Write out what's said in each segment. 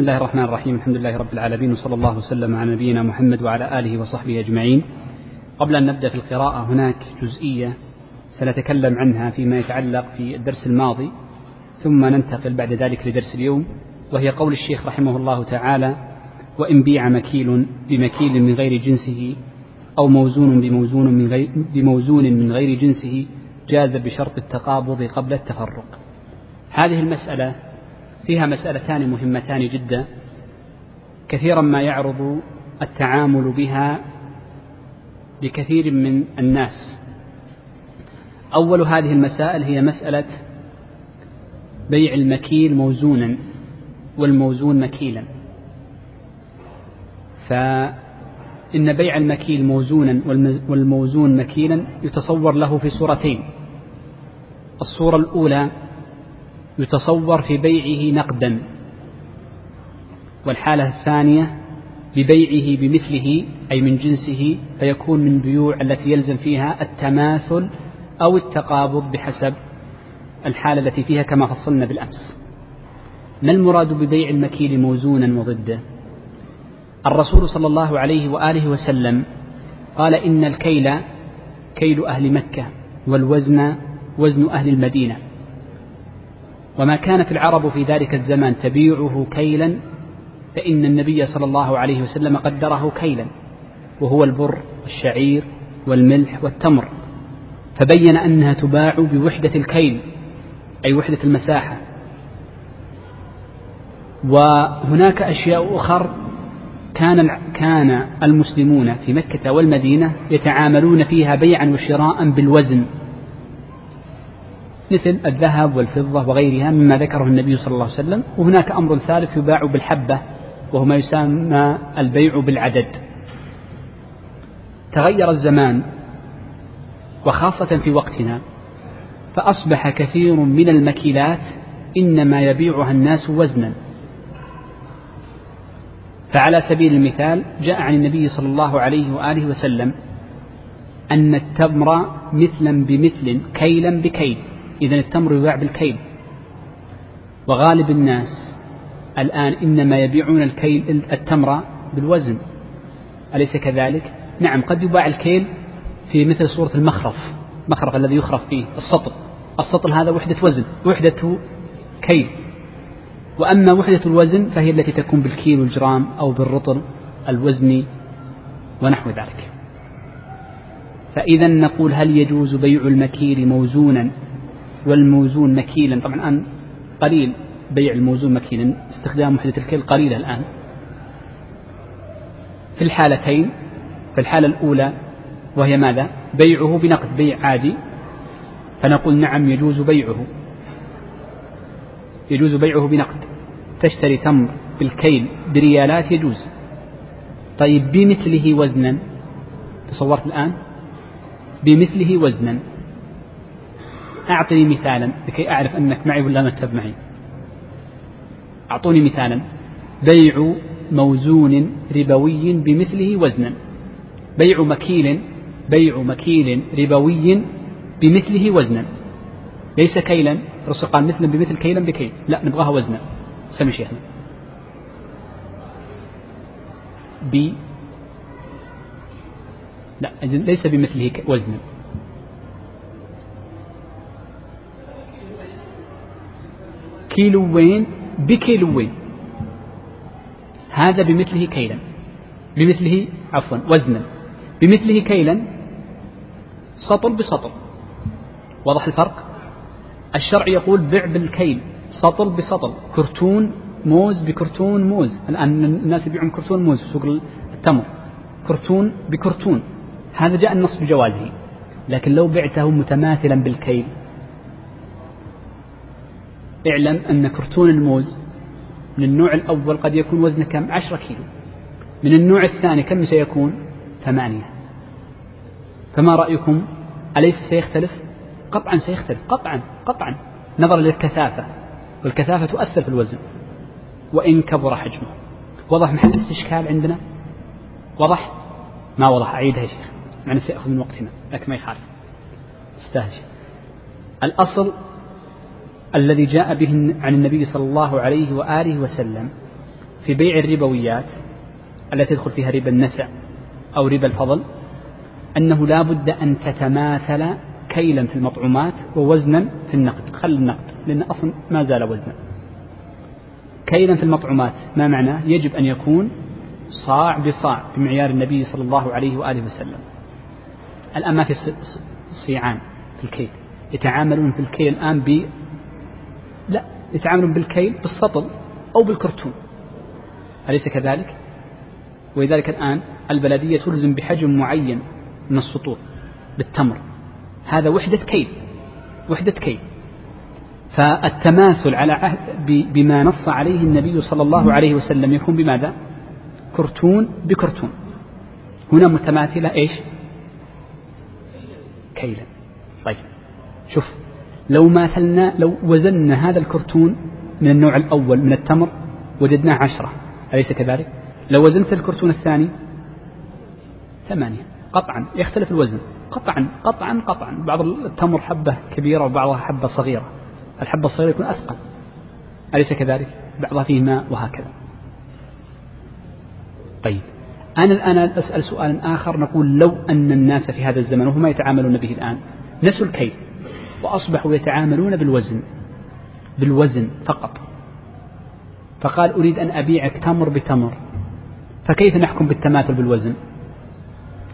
بسم الله الرحمن الرحيم الحمد لله رب العالمين وصلى الله وسلم على نبينا محمد وعلى آله وصحبه أجمعين قبل أن نبدأ في القراءة هناك جزئية سنتكلم عنها فيما يتعلق في الدرس الماضي ثم ننتقل بعد ذلك لدرس اليوم وهي قول الشيخ رحمه الله تعالى وإن بيع مكيل بمكيل من غير جنسه أو موزون بموزون من غير, بموزون من غير جنسه جاز بشرط التقابض قبل التفرق هذه المسألة فيها مسألتان مهمتان جدا. كثيرا ما يعرض التعامل بها لكثير من الناس. أول هذه المسائل هي مسألة بيع المكيل موزونا والموزون مكيلا. فإن بيع المكيل موزونا والموزون مكيلا يتصور له في صورتين. الصورة الأولى يتصور في بيعه نقدا. والحالة الثانية ببيعه بمثله أي من جنسه فيكون من بيوع التي يلزم فيها التماثل أو التقابض بحسب الحالة التي فيها كما فصلنا بالأمس. ما المراد ببيع المكيل موزونا وضده الرسول صلى الله عليه وآله وسلم قال إن الكيل كيل أهل مكة والوزن وزن أهل المدينة. وما كانت العرب في ذلك الزمان تبيعه كيلا فإن النبي صلى الله عليه وسلم قدره كيلا وهو البر والشعير والملح والتمر. فبين أنها تباع بوحدة الكيل أي وحدة المساحة. وهناك أشياء أخر كان كان المسلمون في مكة والمدينة يتعاملون فيها بيعا وشراء بالوزن. مثل الذهب والفضة وغيرها مما ذكره النبي صلى الله عليه وسلم وهناك أمر ثالث يباع بالحبة وهو ما يسمى البيع بالعدد. تغير الزمان وخاصة في وقتنا فأصبح كثير من المكيلات إنما يبيعها الناس وزنا. فعلى سبيل المثال جاء عن النبي صلى الله عليه وآله وسلم أن التمر مثلا بمثل كيلا بكيل. إذا التمر يباع بالكيل. وغالب الناس الآن إنما يبيعون الكيل التمر بالوزن. أليس كذلك؟ نعم قد يباع الكيل في مثل صورة المخرف مخرف الذي يخرف فيه السطل. السطل هذا وحدة وزن وحدة كيل. وأما وحدة الوزن فهي التي تكون بالكيلو الجرام أو بالرطل الوزني ونحو ذلك. فإذا نقول هل يجوز بيع المكيل موزونا والموزون مكيلا. طبعا الآن قليل بيع الموزون مكيلا. استخدام وحدة الكيل قليلة الآن. في الحالتين في الحالة الأولى وهي ماذا؟ بيعه بنقد بيع عادي. فنقول نعم يجوز بيعه. يجوز بيعه بنقد. تشتري تمر بالكيل بريالات يجوز. طيب بمثله وزنا. تصورت الآن؟ بمثله وزنا. أعطني مثالا لكي أعرف أنك معي ولا ما معي. أعطوني مثالا. بيع موزون ربوي بمثله وزنا. بيع مكيل بيع مكيل ربوي بمثله وزنا. ليس كيلا الرسول قال مثلا بمثل كيلا بكيل. لا نبغاها وزنا. سمي شيخنا. ب لا ليس بمثله وزنا. كيلوين بكيلوين هذا بمثله كيلا. بمثله عفوا وزنا. بمثله كيلا سطل بسطل. واضح الفرق؟ الشرع يقول بع بالكيل سطل بسطل. كرتون موز بكرتون موز. الآن الناس يبيعون كرتون موز في سوق التمر. كرتون بكرتون. هذا جاء النص بجوازه. لكن لو بعته متماثلا بالكيل اعلم أن كرتون الموز من النوع الأول قد يكون وزنه كم؟ عشرة كيلو. من النوع الثاني كم سيكون؟ ثمانية. فما رأيكم؟ أليس سيختلف؟ قطعا سيختلف. قطعا قطعا. نظرا للكثافة. والكثافة تؤثر في الوزن. وإن كبر حجمه. وضح محل الاستشكال عندنا؟ وضح؟ ما وضح. أعيدها يا شيخ. مع سيأخذ من وقتنا لكن ما يخالف. استهج الأصل الذي جاء به عن النبي صلى الله عليه وآله وسلم في بيع الربويات التي تدخل فيها ربا النسع أو ربا الفضل أنه لا بد أن تتماثل كيلا في المطعومات ووزنا في النقد. خل النقد لأن أصلا ما زال وزنا. كيلا في المطعومات ما معناه؟ يجب أن يكون صاع بصاع بمعيار النبي صلى الله عليه وآله وسلم. الآن ما في صيعان في الكيل. يتعاملون في الكيل الآن لا يتعاملون بالكيل بالسطل أو بالكرتون أليس كذلك؟ ولذلك الآن البلدية تلزم بحجم معين من السطور بالتمر هذا وحدة كيل وحدة كيل فالتماثل على عهد بما نص عليه النبي صلى الله عليه وسلم يكون بماذا؟ كرتون بكرتون هنا متماثلة إيش؟ كيلا طيب شوف لو ماثلنا لو وزنا هذا الكرتون من النوع الأول من التمر وجدناه عشرة أليس كذلك؟ لو وزنت الكرتون الثاني ثمانية. قطعا يختلف الوزن. قطعا قطعا قطعا. بعض التمر حبة كبيرة وبعضها حبة صغيرة. الحبة الصغيرة يكون أثقل. أليس كذلك؟ بعضها فيه ماء وهكذا. طيب. أنا الآن أسأل سؤالا آخر. نقول لو أن الناس في هذا الزمن وهم يتعاملون به الآن نسوا الكيل وأصبحوا يتعاملون بالوزن بالوزن فقط. فقال أريد أن أبيعك تمر بتمر. فكيف نحكم بالتماثل بالوزن؟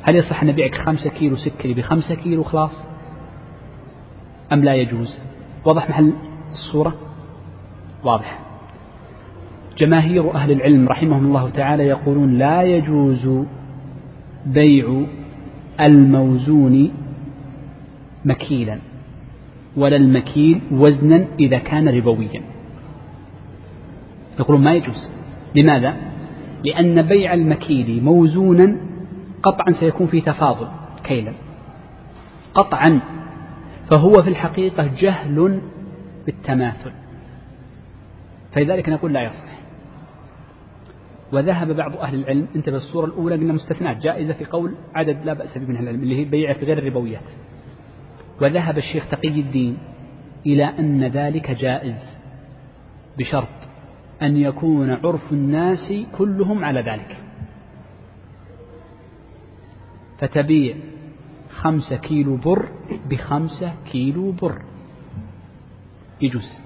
هل يصح أن أبيعك خمسة كيلو سكري بخمسة كيلو خلاص؟ أم لا يجوز؟ واضح محل الصورة؟ واضح. جماهير أهل العلم رحمهم الله تعالى يقولون لا يجوز بيع الموزون مكيلا. ولا المكيل وزنا إذا كان ربويا. يقولون ما يجوز. لماذا؟ لأن بيع المكيل موزونا قطعا سيكون في تفاضل كيلا. قطعا. فهو في الحقيقة جهل بالتماثل. فلذلك نقول لا يصح. وذهب بعض أهل العلم انتبه الصورة الأولى قلنا مستثنات جائزة في قول عدد لا بأس به من أهل العلم اللي هي بيع في غير الربويات. وذهب الشيخ تقي الدين إلى أن ذلك جائز بشرط أن يكون عرف الناس كلهم على ذلك. فتبيع خمسة كيلو بر بخمسة كيلو بر. يجوز.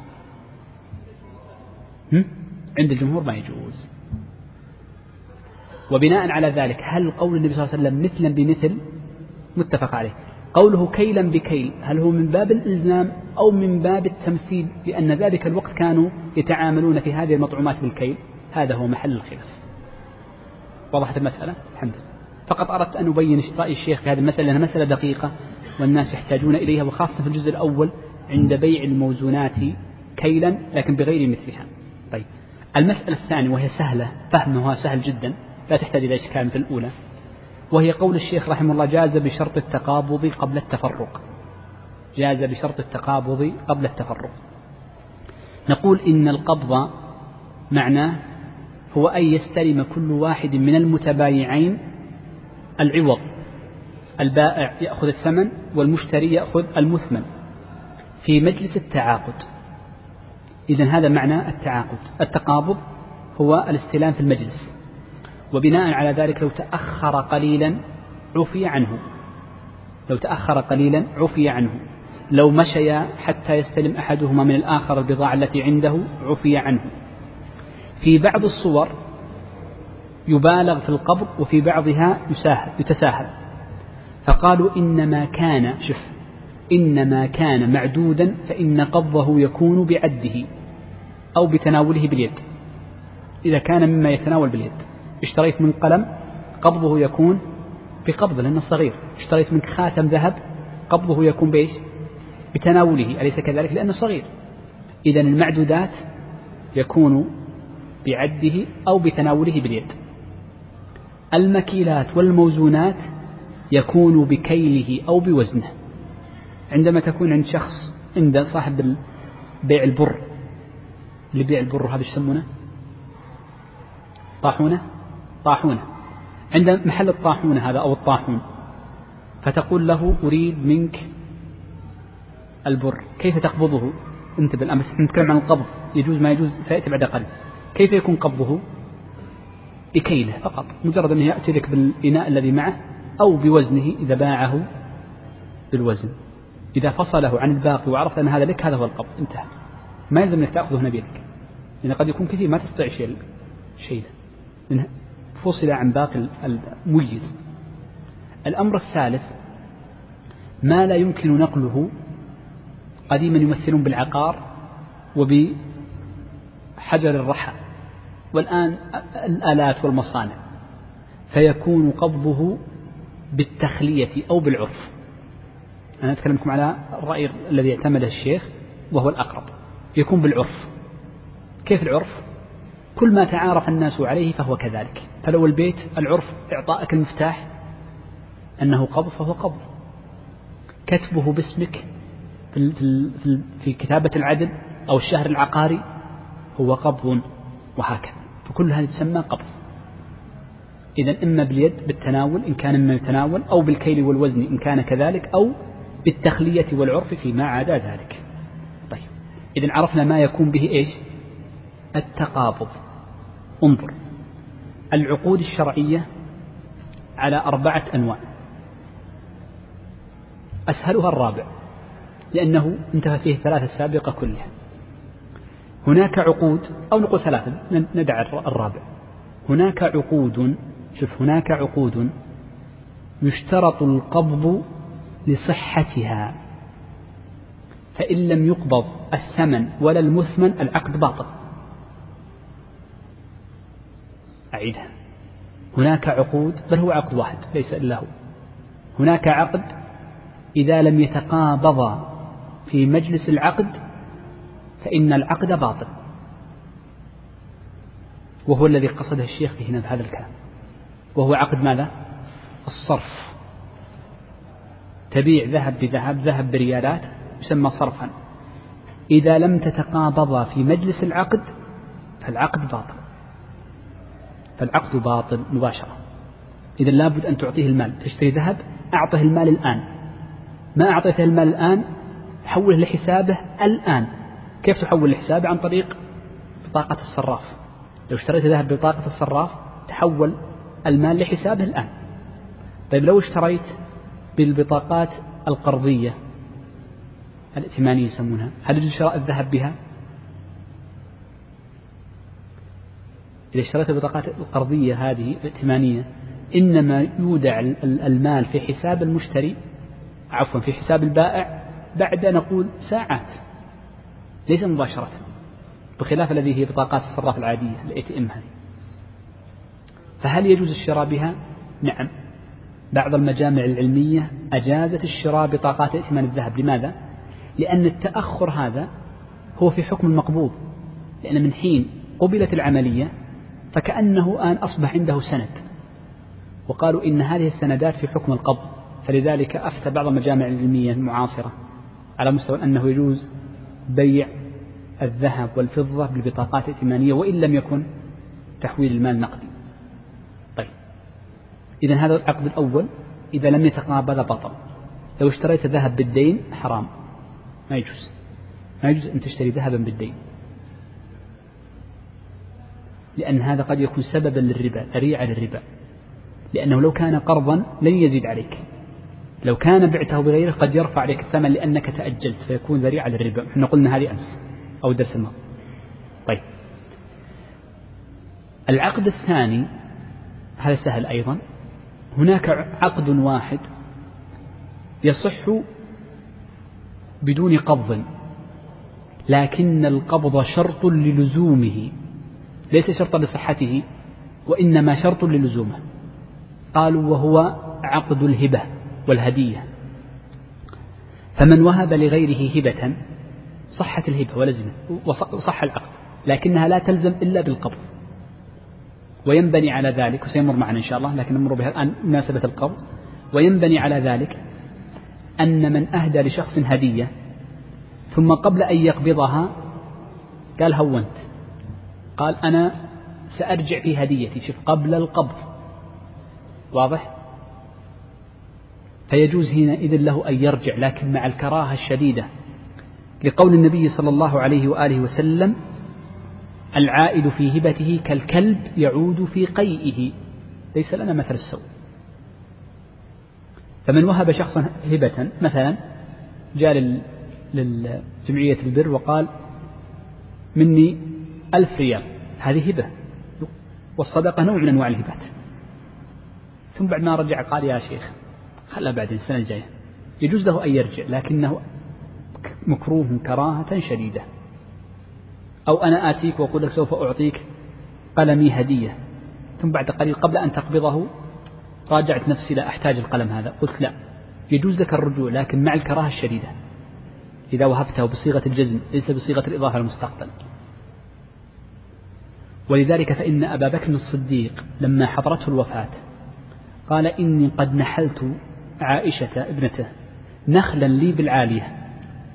عند الجمهور ما يجوز. وبناء على ذلك هل قول النبي صلى الله عليه وسلم مثلا بمثل متفق عليه؟ قوله كيلا بكيل هل هو من باب الإلزام أو من باب التمثيل؟ لأن ذلك الوقت كانوا يتعاملون في هذه المطعومات بالكيل. هذا هو محل الخلاف. وضحت المسألة؟ الحمد لله. فقط أردت أن أبين رأي الشيخ في هذه المسألة لأنها مسألة دقيقة والناس يحتاجون إليها وخاصة في الجزء الأول عند بيع الموزونات كيلا لكن بغير مثلها. طيب. المسألة الثانية وهي سهلة فهمها سهل جدا لا تحتاج إلى إشكال مثل الأولى. وهي قول الشيخ رحمه الله جاز بشرط التقابض قبل التفرق. جاز بشرط التقابض قبل التفرق. نقول إن القبض معناه هو أن يستلم كل واحد من المتبايعين العوض. البائع يأخذ الثمن والمشتري يأخذ المثمن في مجلس التعاقد. إذا هذا معنى التعاقد. التقابض هو الاستلام في المجلس. وبناء على ذلك لو تأخر قليلا عفي عنه. لو تأخر قليلا عفي عنه. لو مشيا حتى يستلم أحدهما من الآخر البضاعة التي عنده عفي عنه. في بعض الصور يبالغ في القبض وفي بعضها يساهل يتساهل. فقالوا إنما كان شف إنما كان معدودا فإن قبضه يكون بعده أو بتناوله باليد. إذا كان مما يتناول باليد. اشتريت من قلم قبضه يكون بقبض لأنه صغير. اشتريت منك خاتم ذهب قبضه يكون بإيش؟ بتناوله أليس كذلك؟ لأنه صغير. إذا المعدودات يكون بعده أو بتناوله باليد. المكيلات والموزونات يكون بكيله أو بوزنه. عندما تكون عند شخص عند صاحب بيع البر. اللي بيع البر هذا يسمونه؟ طاحونة؟ طاحونة عند محل الطاحونة هذا أو الطاحون فتقول له أريد منك البر. كيف تقبضه؟ انتبه الآن بس نتكلم عن القبض. يجوز ما يجوز سيأتي بعد قليل. كيف يكون قبضه؟ بكيله فقط. مجرد أنه يأتي لك بالإناء الذي معه أو بوزنه إذا باعه بالوزن. إذا فصله عن الباقي وعرفت أن هذا لك هذا هو القبض. انتهى. ما يلزم أنك تأخذه هنا بيدك. لأن قد يكون كثير ما تستطيع شيء شيء فصل عن باقي الميز الأمر الثالث ما لا يمكن نقله قديما يمثلون بالعقار وبحجر الرحى والآن الآلات والمصانع. فيكون قبضه بالتخلية أو بالعرف. أنا أتكلم لكم على الرأي الذي اعتمده الشيخ وهو الأقرب. يكون بالعرف. كيف العرف؟ كل ما تعارف الناس عليه فهو كذلك. فلو البيت العرف إعطائك المفتاح أنه قبض فهو قبض. كتبه باسمك في, في, في كتابة العدل أو الشهر العقاري هو قبض وهكذا. فكل هذه تسمى قبض. إذا إما باليد بالتناول إن كان مما يتناول أو بالكيل والوزن إن كان كذلك أو بالتخلية والعرف فيما عدا ذلك. طيب. إذا عرفنا ما يكون به إيش؟ التقابض. انظر. العقود الشرعية على أربعة أنواع. أسهلها الرابع لأنه انتهى فيه الثلاثة السابقة كلها. هناك عقود أو نقول ثلاثة ندع الرابع. هناك عقود شوف هناك عقود يشترط القبض لصحتها فإن لم يقبض الثمن ولا المثمن العقد باطل. أعيدها. هناك عقود بل هو عقد واحد ليس إلا هو. هناك عقد إذا لم يتقابضا في مجلس العقد فإن العقد باطل. وهو الذي قصده الشيخ هنا هذا الكلام. وهو عقد ماذا؟ الصرف. تبيع ذهب بذهب ذهب بريالات يسمى صرفا. إذا لم تتقابضا في مجلس العقد فالعقد باطل. فالعقد باطل مباشرة. إذا لابد أن تعطيه المال. تشتري ذهب؟ أعطه المال الآن. ما أعطيته المال الآن؟ حوله لحسابه الآن. كيف تحول لحسابه عن طريق بطاقة الصراف. لو اشتريت ذهب ببطاقة الصراف تحول المال لحسابه الآن. طيب لو اشتريت بالبطاقات القرضية الائتمانية يسمونها هل يجوز شراء الذهب بها؟ إذا اشتريت البطاقات القرضية هذه الائتمانية إنما يودع المال في حساب المشتري عفوا في حساب البائع بعد نقول ساعات ليس مباشرة بخلاف الذي هي بطاقات الصراف العادية الإي تي هذه فهل يجوز الشراء بها؟ نعم بعض المجامع العلمية أجازت الشراء بطاقات ائتمان الذهب لماذا؟ لأن التأخر هذا هو في حكم المقبوض لأن من حين قبلت العملية فكأنه آن أصبح عنده سند. وقالوا إن هذه السندات في حكم القبض فلذلك أفتى بعض المجامع العلمية المعاصرة على مستوى أنه يجوز بيع الذهب والفضة بالبطاقات الائتمانية وإن لم يكن تحويل المال نقدي. طيب. إذا هذا العقد الأول إذا لم يتقابل بطل. لو اشتريت ذهب بالدين حرام. ما يجوز. ما يجوز أن تشتري ذهبا بالدين. لأن هذا قد يكون سببا للربا ذريعة للربا. لأنه لو كان قرضا لن يزيد عليك. لو كان بعته بغيره قد يرفع عليك الثمن لأنك تأجلت فيكون ذريعة للربا. إحنا قلنا هذه أمس أو درس الماضي طيب. العقد الثاني هذا سهل أيضا. هناك عقد واحد يصح بدون قبض لكن القبض شرط للزومه. ليس شرطا لصحته وإنما شرط للزومة. قالوا وهو عقد الهبة والهدية. فمن وهب لغيره هبة صحت الهبة ولزمت وصح العقد لكنها لا تلزم إلا بالقبض. وينبني على ذلك وسيمر معنا إن شاء الله لكن نمر بها الآن مناسبة القبض. وينبني على ذلك أن من أهدى لشخص هدية ثم قبل أن يقبضها قال هونت. قال أنا سأرجع في هديتي شوف قبل القبض. واضح؟ فيجوز حينئذ له أن يرجع لكن مع الكراهة الشديدة لقول النبي صلى الله عليه وآله وسلم العائد في هبته كالكلب يعود في قيئه. ليس لنا مثل السوء. فمن وهب شخصا هبة مثلا جاء للجمعية البر وقال مني ألف ريال. هذه هبة. والصدقة نوع من أنواع الهبات. ثم بعد ما رجع قال يا شيخ خلى بعدين السنة الجاية. يجوز له أن يرجع لكنه مكروه كراهة شديدة. أو أنا آتيك وأقول لك سوف أعطيك قلمي هدية. ثم بعد قليل قبل أن تقبضه راجعت نفسي لا أحتاج القلم هذا. قلت لا يجوز لك الرجوع لكن مع الكراهة الشديدة. إذا وهبته بصيغة الجزم ليس بصيغة الإضافة المستقبل. ولذلك فإن أبا بكر الصديق لما حضرته الوفاة قال إني قد نحلت عائشة ابنته نخلا لي بالعالية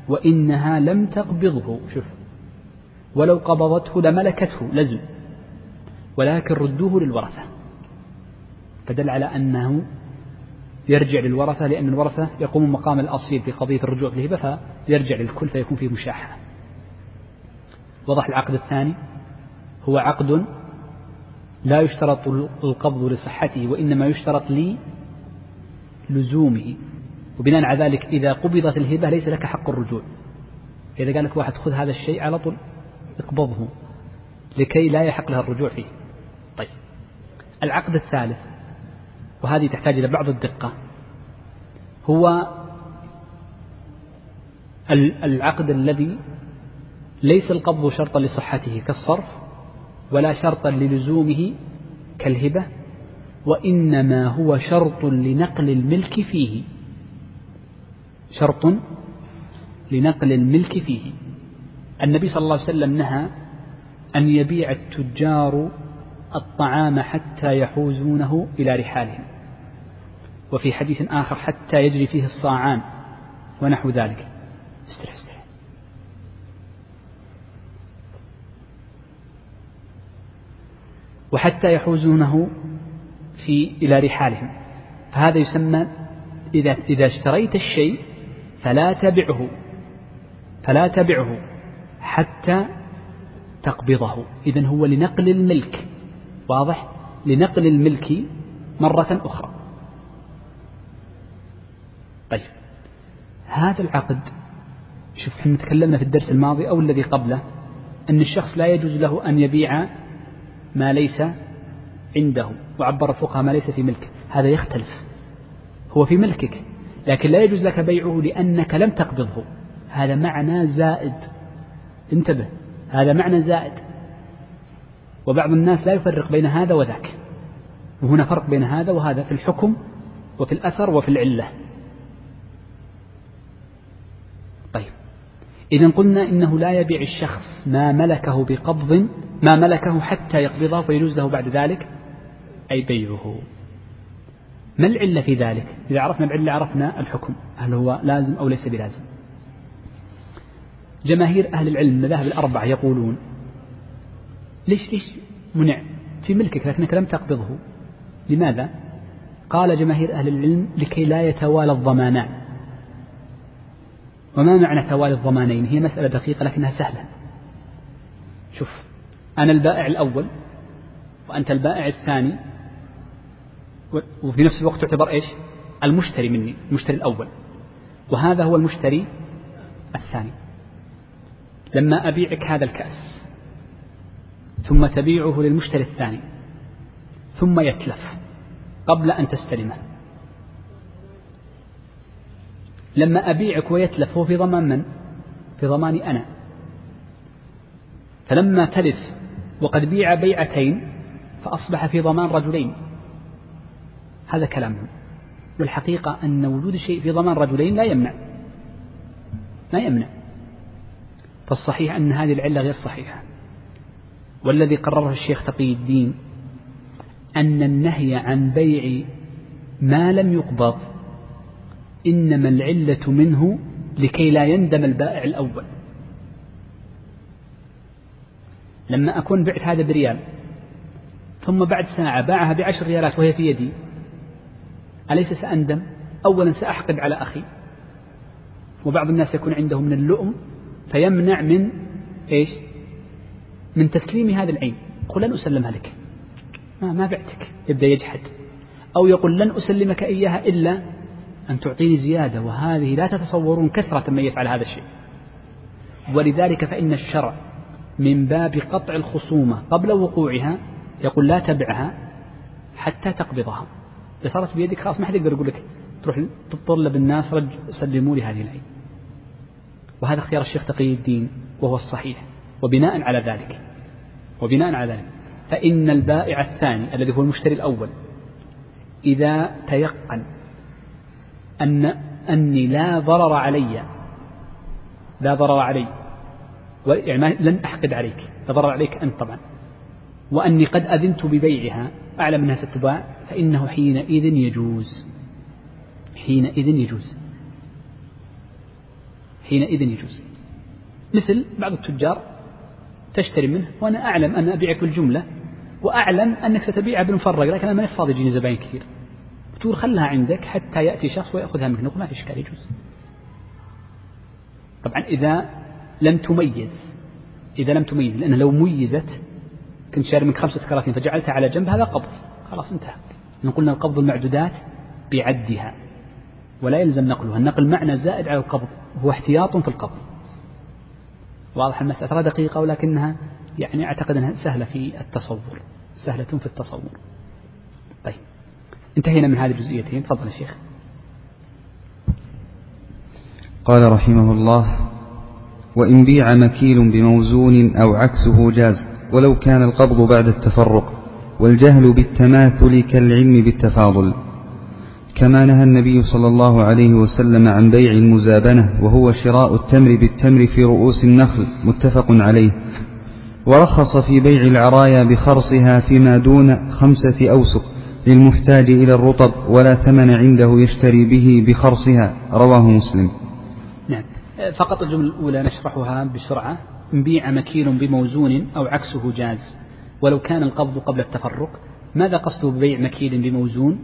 وإنها لم تقبضه. شوف ولو قبضته لملكته لزم ولكن ردوه للورثة. فدل على أنه يرجع للورثة لأن الورثة يقوم مقام الأصيل في قضية الرجوع في الهبة فيرجع للكل فيكون فيه مشاحة. وضح العقد الثاني. هو عقد لا يشترط القبض لصحته وإنما يشترط لزومه وبناء على ذلك إذا قبضت الهبة ليس لك حق الرجوع. إذا قال لك واحد خذ هذا الشيء على طول اقبضه لكي لا يحق له الرجوع فيه. طيب. العقد الثالث وهذه تحتاج إلى بعض الدقة هو العقد الذي ليس القبض شرطا لصحته كالصرف ولا شرطا للزومه كالهبة وإنما هو شرط لنقل الملك فيه. شرط لنقل الملك فيه. النبي صلى الله عليه وسلم نهى أن يبيع التجار الطعام حتى يحوزونه إلى رحالهم. وفي حديث آخر حتى يجري فيه الصاعان ونحو ذلك. استرح وحتى يحوزونه في إلى رحالهم. فهذا يسمى إذا إذا اشتريت الشيء فلا تبعه فلا تبعه حتى تقبضه. إذا هو لنقل الملك واضح؟ لنقل الملك مرة أخرى. طيب هذا العقد شوف إحنا تكلمنا في الدرس الماضي أو الذي قبله أن الشخص لا يجوز له أن يبيع ما ليس عنده وعبر الفقهاء ما ليس في ملكه هذا يختلف هو في ملكك لكن لا يجوز لك بيعه لأنك لم تقبضه. هذا معنى زائد. انتبه هذا معنى زائد. وبعض الناس لا يفرق بين هذا وذاك. وهنا فرق بين هذا وهذا في الحكم وفي الأثر وفي العلة. طيب. إذا قلنا إنه لا يبيع الشخص ما ملكه بقبض ما ملكه حتى يقبضه فيجوز له بعد ذلك أي بيعه. ما العلة في ذلك؟ إذا عرفنا العلة عرفنا الحكم هل هو لازم أو ليس بلازم. جماهير أهل العلم المذاهب الأربعة يقولون ليش ليش منع؟ في ملكك لكنك لم تقبضه. لماذا؟ قال جماهير أهل العلم لكي لا يتوالى الضمانان وما معنى توالي الضمانين؟ هي مسألة دقيقة لكنها سهلة. شوف أنا البائع الأول وأنت البائع الثاني وفي نفس الوقت تعتبر إيش؟ المشتري مني المشتري الأول. وهذا هو المشتري الثاني. لما أبيعك هذا الكأس ثم تبيعه للمشتري الثاني ثم يتلف قبل أن تستلمه. لما أبيعك ويتلف هو في ضمان من؟ في ضماني أنا. فلما تلف وقد بيع بيعتين فأصبح في ضمان رجلين. هذا كلامهم. والحقيقة أن وجود الشيء في ضمان رجلين لا يمنع. ما يمنع. فالصحيح أن هذه العلة غير صحيحة. والذي قرره الشيخ تقي الدين أن النهي عن بيع ما لم يقبض إنما العلة منه لكي لا يندم البائع الأول. لما أكون بعت هذا بريال ثم بعد ساعة باعها بعشر ريالات وهي في يدي أليس سأندم؟ أولا سأحقد على أخي. وبعض الناس يكون عنده من اللؤم فيمنع من إيش؟ من تسليم هذه العين. يقول لن أسلمها لك. ما, ما بعتك. يبدأ يجحد. أو يقول لن أسلمك إياها إلا أن تعطيني زيادة وهذه لا تتصورون كثرة من يفعل هذا الشيء. ولذلك فإن الشرع من باب قطع الخصومة قبل وقوعها يقول لا تبعها حتى تقبضها. إذا صارت بيدك خلاص ما حد يقدر يقول لك تروح تطلب الناس رج سلموا لي هذه العين. وهذا اختيار الشيخ تقي الدين وهو الصحيح. وبناء على ذلك وبناء على ذلك فإن البائع الثاني الذي هو المشتري الأول إذا تيقن أن أني لا ضرر علي. لا ضرر علي. يعني لن أحقد عليك. لا ضرر عليك أنت طبعا. وأني قد أذنت ببيعها. أعلم أنها ستباع. فإنه حينئذ يجوز. حينئذ يجوز. حينئذ يجوز. مثل بعض التجار تشتري منه. وأنا أعلم أن أبيعك بالجملة. وأعلم أنك ستبيعها بالمفرق. لكن أنا ما فاضي يجيني زباين كثير. تقول خلها عندك حتى يأتي شخص ويأخذها منك نقول ما في إشكال يجوز. طبعا إذا لم تميز إذا لم تميز لأن لو ميزت كنت شاري منك خمسة كراتين فجعلتها على جنب هذا قبض. خلاص انتهى. قلنا القبض المعدودات بعدها ولا يلزم نقلها. النقل معنى زائد على القبض هو احتياط في القبض. واضح المسألة؟ دقيقة ولكنها يعني أعتقد أنها سهلة في التصور سهلة في التصور. انتهينا من هذه الجزئيتين. تفضل يا شيخ. قال رحمه الله وإن بيع مكيل بموزون أو عكسه جاز ولو كان القبض بعد التفرق والجهل بالتماثل كالعلم بالتفاضل. كما نهى النبي صلى الله عليه وسلم عن بيع المزابنة وهو شراء التمر بالتمر في رؤوس النخل متفق عليه. ورخص في بيع العرايا بخرصها فيما دون خمسة أوسق. للمحتاج إلى الرطب ولا ثمن عنده يشتري به بخرصها. رواه مسلم. نعم. فقط الجملة الأولى نشرحها بسرعة. بيع مكيل بموزون أو عكسه جاز. ولو كان القبض قبل التفرق ماذا قصده ببيع مكيل بموزون؟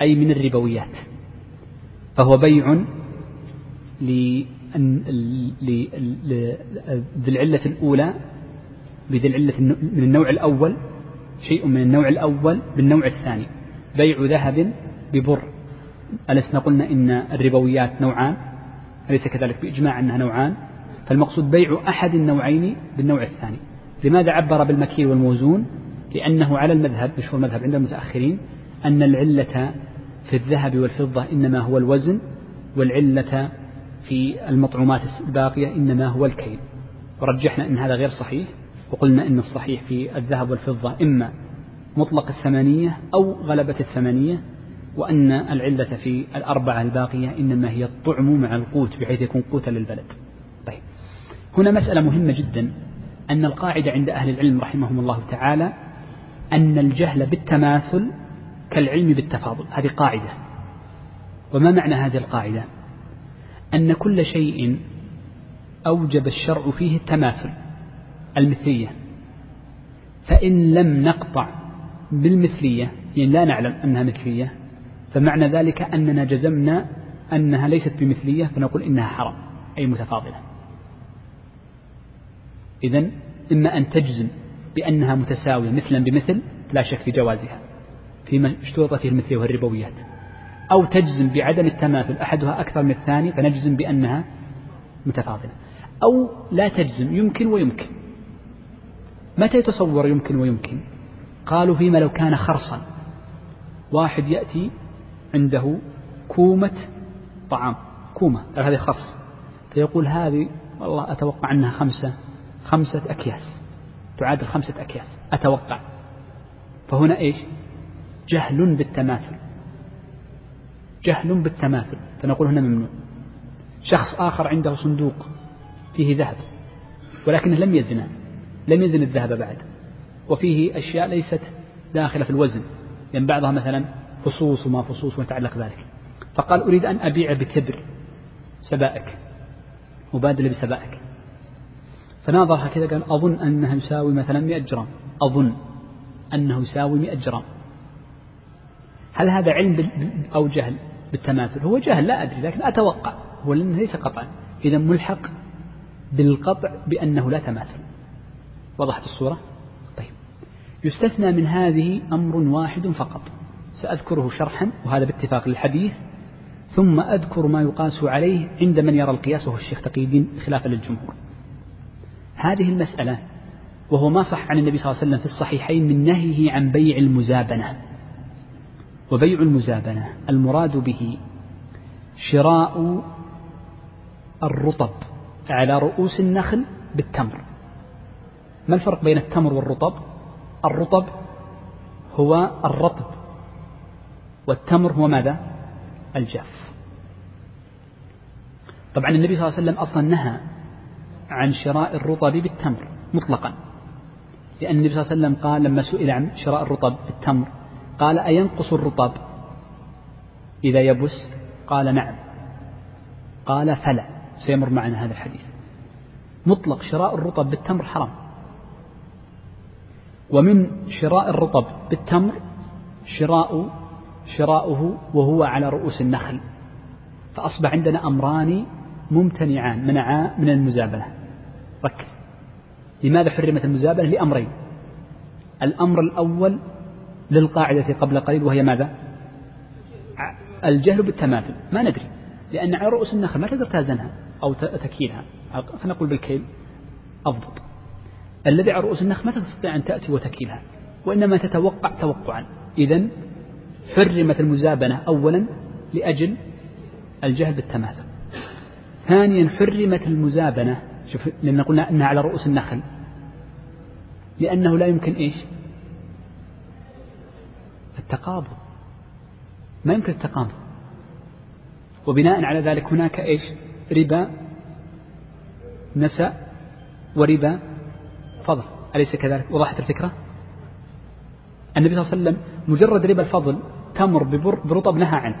أي من الربويات. فهو بيع لذي العلة الأولى بذي العلة من النوع الأول شيء من النوع الأول بالنوع الثاني. بيع ذهب ببر. ألسنا قلنا إن الربويات نوعان أليس كذلك بإجماع أنها نوعان؟ فالمقصود بيع أحد النوعين بالنوع الثاني. لماذا عبر بالمكيل والموزون؟ لأنه على المذهب مشهور المذهب عند المتأخرين أن العلة في الذهب والفضة إنما هو الوزن والعلة في المطعومات الباقية إنما هو الكيل. ورجحنا أن هذا غير صحيح. وقلنا أن الصحيح في الذهب والفضة إما مطلق الثمانية أو غلبة الثمانية وأن العلة في الأربعة الباقية إنما هي الطعم مع القوت بحيث يكون قوتا للبلد. طيب. هنا مسألة مهمة جدا أن القاعدة عند أهل العلم رحمهم الله تعالى أن الجهل بالتماثل كالعلم بالتفاضل. هذه قاعدة. وما معنى هذه القاعدة؟ أن كل شيء أوجب الشرع فيه التماثل. المثلية. فإن لم نقطع بالمثلية يعني لا نعلم أنها مثلية فمعنى ذلك أننا جزمنا أنها ليست بمثلية فنقول إنها حرام أي متفاضلة. إذا إما أن تجزم بأنها متساوية مثلا بمثل لا شك في جوازها فيما اشترط فيه المثلية والربويات أو تجزم بعدم التماثل أحدها أكثر من الثاني فنجزم بأنها متفاضلة. أو لا تجزم يمكن ويمكن. متى يتصور يمكن ويمكن؟ قالوا فيما لو كان خرصا. واحد يأتي عنده كومة طعام كومة هذه خرص. فيقول هذه والله أتوقع أنها خمسة خمسة أكياس تعادل خمسة أكياس أتوقع. فهنا إيش؟ جهل بالتماثل. جهل بالتماثل. فنقول هنا ممنوع. شخص آخر عنده صندوق فيه ذهب ولكنه لم يزن لم يزن الذهب بعد. وفيه أشياء ليست داخلة في الوزن. لأن بعضها مثلا فصوص وما فصوص وما يتعلق ذلك فقال أريد أن أبيع بتبر سبائك. مبادلة بسبائك. فناظرها كذا قال أظن أنها يساوي مثلا 100 جرام. أظن أنه يساوي 100 جرام. هل هذا علم أو جهل بالتماثل؟ هو جهل لا أدري لكن أتوقع. هو ليس قطعا. إذا ملحق بالقطع بأنه لا تماثل. وضحت الصورة؟ طيب. يستثنى من هذه أمر واحد فقط. سأذكره شرحا وهذا باتفاق للحديث. ثم أذكر ما يقاس عليه عند من يرى القياس وهو الشيخ تقي الدين خلافا للجمهور. هذه المسألة وهو ما صح عن النبي صلى الله عليه وسلم في الصحيحين من نهيه عن بيع المزابنة. وبيع المزابنة المراد به شراء الرطب على رؤوس النخل بالتمر. ما الفرق بين التمر والرطب؟ الرطب هو الرطب والتمر هو ماذا؟ الجاف. طبعا النبي صلى الله عليه وسلم أصلا نهى عن شراء الرطب بالتمر مطلقا لأن النبي صلى الله عليه وسلم قال لما سئل عن شراء الرطب بالتمر قال أينقص الرطب؟ إذا يبس؟ قال نعم. قال فلا. سيمر معنا هذا الحديث. مطلق شراء الرطب بالتمر حرام. ومن شراء الرطب بالتمر شراء شراؤه وهو على رؤوس النخل. فأصبح عندنا أمران ممتنعان منعا من المزابلة ركز. لماذا حرمت المزابلة لأمرين. الأمر الأول للقاعدة قبل قليل وهي ماذا؟ الجهل بالتماثل. ما ندري. لأن على رؤوس النخل ما تقدر تازنها أو تكيلها. فنقول بالكيل أضبط. الذي على رؤوس النخل ما تستطيع أن تأتي وتكيلها وإنما تتوقع توقعا. إذا حرمت المزابنة أولا لأجل الجهل بالتماثل. ثانيا حرمت المزابنة شوف لأن قلنا أنها على رؤوس النخل لأنه لا يمكن إيش؟ التقابض. ما يمكن التقابض. وبناء على ذلك هناك إيش؟ ربا نسأ وربا فضل. أليس كذلك؟ وضحت الفكرة؟ النبي صلى الله عليه وسلم مجرد ربا الفضل تمر برطب نهى عنه.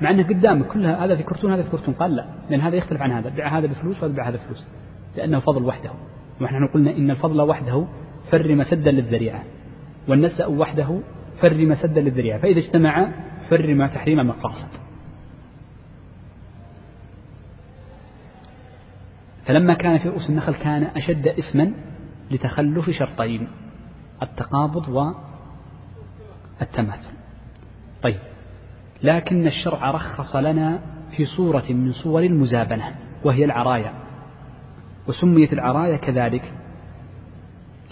مع أنه قدامك كلها هذا في كرتون هذا في كرتون. قال لا لأن هذا يختلف عن هذا. بيع هذا بفلوس وهذا بيع هذا بفلوس. لأنه فضل وحده. ونحن قلنا إن الفضل وحده حرم سدا للذريعة. والنسأ وحده حرم سدا للذريعة. فإذا اجتمع حرم تحريم المقاصد. فلما كان في رؤوس النخل كان أشد إثما لتخلف شرطين التقابض والتماثل. طيب لكن الشرع رخص لنا في صورة من صور المزابنة وهي العرايا. وسميت العرايا كذلك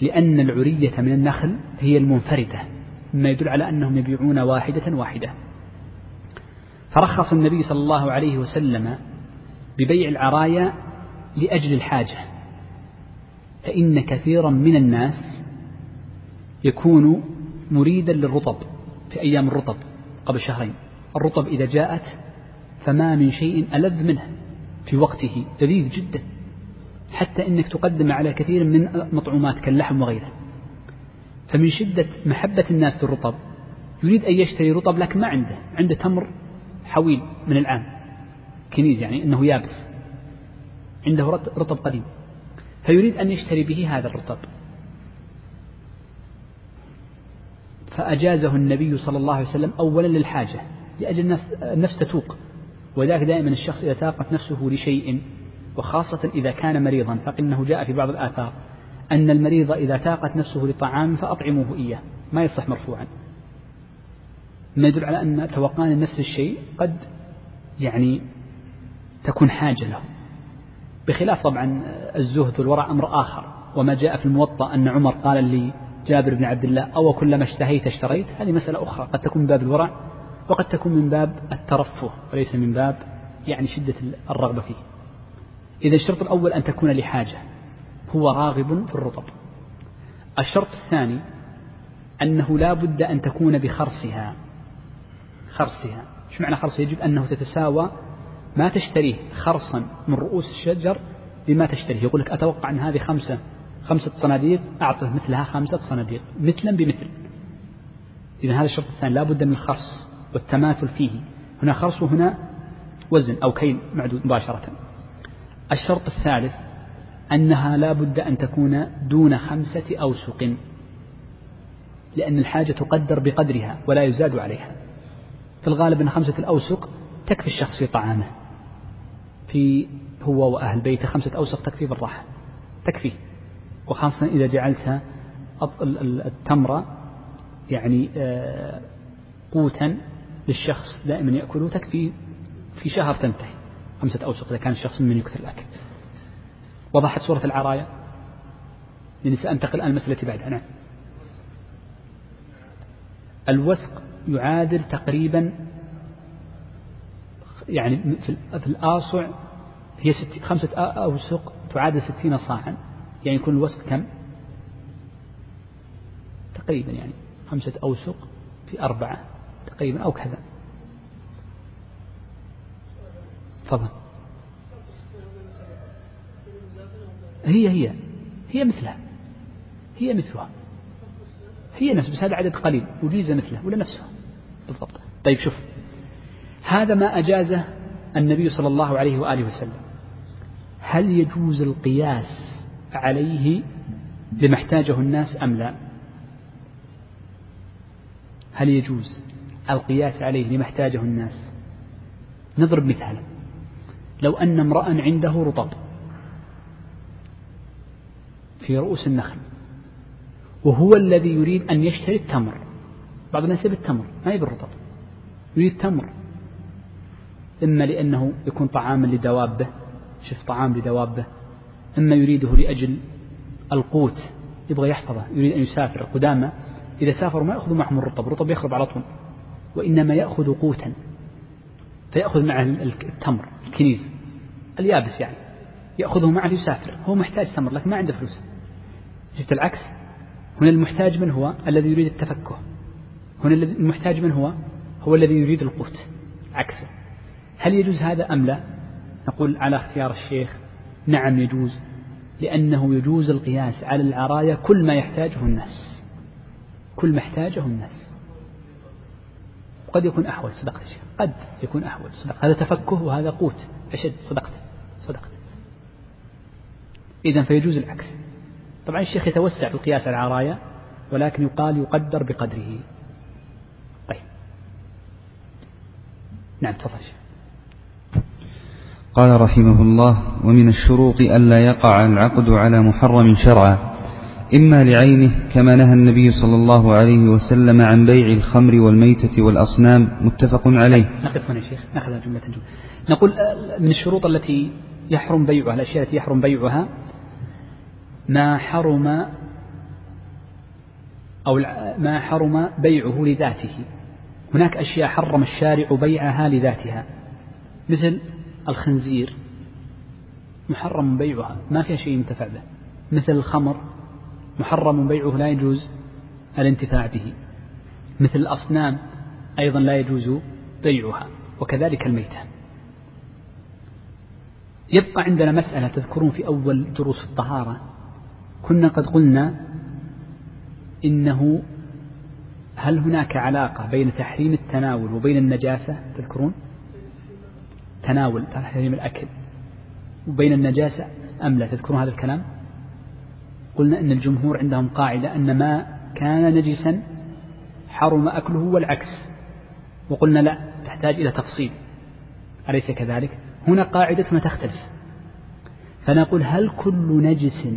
لأن العرية من النخل هي المنفردة مما يدل على أنهم يبيعون واحدة واحدة. فرخص النبي صلى الله عليه وسلم ببيع العرايا لأجل الحاجة. فإن كثيرا من الناس يكون مريدا للرطب في أيام الرطب قبل شهرين. الرطب إذا جاءت فما من شيء ألذ منه في وقته لذيذ جدا. حتى إنك تقدم على كثير من مطعومات كاللحم وغيره. فمن شدة محبة الناس للرطب يريد أن يشتري رطب لكن ما عنده عنده تمر حويل من العام كنيز يعني أنه يابس عنده رطب قديم. فيريد أن يشتري به هذا الرطب. فأجازه النبي صلى الله عليه وسلم أولا للحاجة لأجل النفس, النفس تتوق. وذلك دائما الشخص إذا تاقت نفسه لشيء وخاصة إذا كان مريضا فإنه جاء في بعض الآثار أن المريض إذا تاقت نفسه لطعام فأطعموه إياه ما يصح مرفوعا. ما يدل على أن توقان نفس الشيء قد يعني تكون حاجة له. بخلاف طبعا الزهد والورع أمر آخر. وما جاء في الموطأ أن عمر قال لي جابر بن عبد الله أو كلما اشتهيت اشتريت هذه مسألة أخرى. قد تكون من باب الورع وقد تكون من باب الترفه وليس من باب يعني شدة الرغبة فيه. إذا الشرط الأول أن تكون لحاجة هو راغب في الرطب. الشرط الثاني أنه لا بد أن تكون بخرصها. خرصها. شو معنى خرص يجب أنه تتساوى ما تشتريه خرصا من رؤوس الشجر بما تشتريه يقول لك أتوقع أن هذه خمسة خمسة صناديق أعطه مثلها خمسة صناديق. مثلا بمثل. إذا هذا الشرط الثاني لا بد من الخرص والتماثل فيه. هنا خرص وهنا وزن أو كيل معدود مباشرة. الشرط الثالث أنها لا بد أن تكون دون خمسة أوسق لأن الحاجة تقدر بقدرها ولا يزاد عليها. في الغالب أن خمسة الأوسق تكفي الشخص في طعامه. في هو وأهل بيته خمسة أوسق تكفي بالراحة تكفي. وخاصة إذا جعلت التمر يعني آه، قوتا للشخص دائما يأكله تكفي في شهر تنتهي. خمسة أوسق إذا كان الشخص من يكثر الأكل. وضحت صورة العرايا لأني سأنتقل الآن المسألة التي بعدها. نعم. الوسق يعادل تقريبا يعني في الآصع هي ست خمسة أوسق تعادل ستين صاعا. يعني يكون الوسق كم؟ تقريبا يعني خمسة أوسق في أربعة تقريبا أو كذا. تفضل. هي هي هي مثلها. هي مثلها. هي نفس بس هذا عدد قليل. وجيز مثله ولا نفسها؟ بالضبط. طيب شوف. هذا ما أجازه النبي صلى الله عليه وآله وسلم. هل يجوز القياس عليه لما احتاجه الناس أم لا؟ هل يجوز القياس عليه لما احتاجه الناس؟ نضرب مثالا. لو أن امرأ عنده رطب في رؤوس النخل وهو الذي يريد أن يشتري التمر بعض الناس يبي التمر ما يبي الرطب يريد التمر. إما لأنه يكون طعاما لدوابه شف طعام لدوابه إما يريده لأجل القوت يبغى يحفظه يريد أن يسافر. القدامى إذا سافروا ما يأخذوا معهم الرطب الرطب يخرب على طول وإنما يأخذ قوتا فيأخذ معه التمر الكنيز اليابس يعني يأخذه معه ليسافر. هو محتاج تمر لكن ما عنده فلوس. شفت العكس؟ هنا المحتاج من هو الذي يريد التفكه. هنا المحتاج من هو هو الذي يريد القوت. عكسه. هل يجوز هذا أم لا؟ نقول على اختيار الشيخ نعم يجوز لأنه يجوز القياس على العرايا كل ما يحتاجه الناس كل ما يحتاجه الناس. قد يكون أحوج صدقت الشيخ قد يكون أحوج صدقت. هذا تفكه وهذا قوت أشد صدقت صدقت. إذا فيجوز العكس. طبعا الشيخ يتوسع في القياس على العرايا ولكن يقال يقدر بقدره. طيب. نعم تفضل قال رحمه الله ومن الشروط ألا يقع العقد على محرم شرعا. إما لعينه كما نهى النبي صلى الله عليه وسلم عن بيع الخمر والميتة والأصنام متفق عليه. نقف هنا شيخ نأخذ جملة جملة نقول آه، من الشروط التي يحرم بيعها الأشياء التي يحرم بيعها ما حرم أو ما حرم بيعه لذاته. هناك أشياء حرم الشارع بيعها لذاتها. مثل الخنزير محرم بيعها ما فيها شيء ينتفع به. مثل الخمر محرم بيعه لا يجوز الانتفاع به. مثل الأصنام أيضا لا يجوز بيعها وكذلك الميتة. يبقى عندنا مسألة تذكرون في أول دروس الطهارة. كنا قد قلنا إنه هل هناك علاقة بين تحريم التناول وبين النجاسة؟ تذكرون؟ تناول تحريم الأكل. وبين النجاسة أم لا؟ تذكرون هذا الكلام؟ قلنا أن الجمهور عندهم قاعدة أن ما كان نجسا حرم أكله والعكس. وقلنا لا تحتاج إلى تفصيل. أليس كذلك؟ هنا قاعدتنا تختلف. فنقول هل كل نجس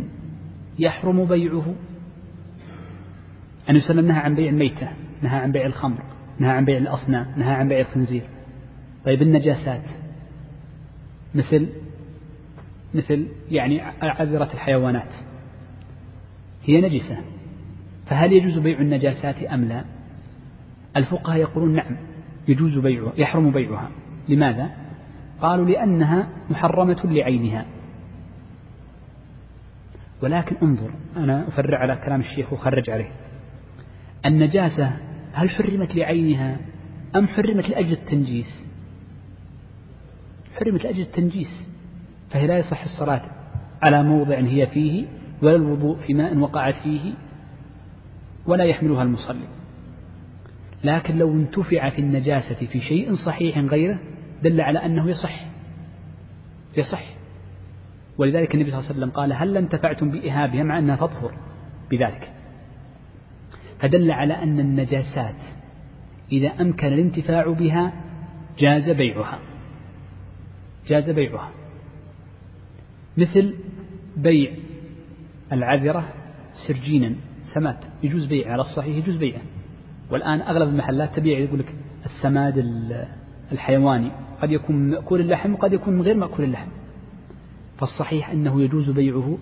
يحرم بيعه؟ عليه وسلم نهى عن بيع الميتة نهى عن بيع الخمر نهى عن بيع الأصنام نهى عن بيع الخنزير. طيب النجاسات؟ مثل مثل يعني عذرة الحيوانات. هي نجسة. فهل يجوز بيع النجاسات أم لا؟ الفقهاء يقولون نعم يجوز بيعها يحرم بيعها. لماذا؟ قالوا لأنها محرمة لعينها. ولكن انظر أنا أفرع على كلام الشيخ وخرج عليه. النجاسة هل حرمت لعينها أم حرمت لأجل التنجيس؟ حرمت لأجل التنجيس فهي لا يصح الصلاة على موضع هي فيه ولا الوضوء في ماء وقعت فيه ولا يحملها المصلي. لكن لو انتفع في النجاسة في شيء صحيح غيره دل على أنه يصح. يصح. ولذلك النبي صلى الله عليه وسلم قال هل انتفعتم بإهابها مع أنها تطهر؟ بذلك. فدل على أن النجاسات إذا أمكن الانتفاع بها جاز بيعها. جاز بيعها. مثل بيع العذرة سرجينا سمات يجوز بيع على الصحيح يجوز بيعه. والآن أغلب المحلات تبيع يقول لك السماد الحيواني قد يكون مأكول اللحم وقد يكون غير مأكول اللحم. فالصحيح أنه يجوز بيعه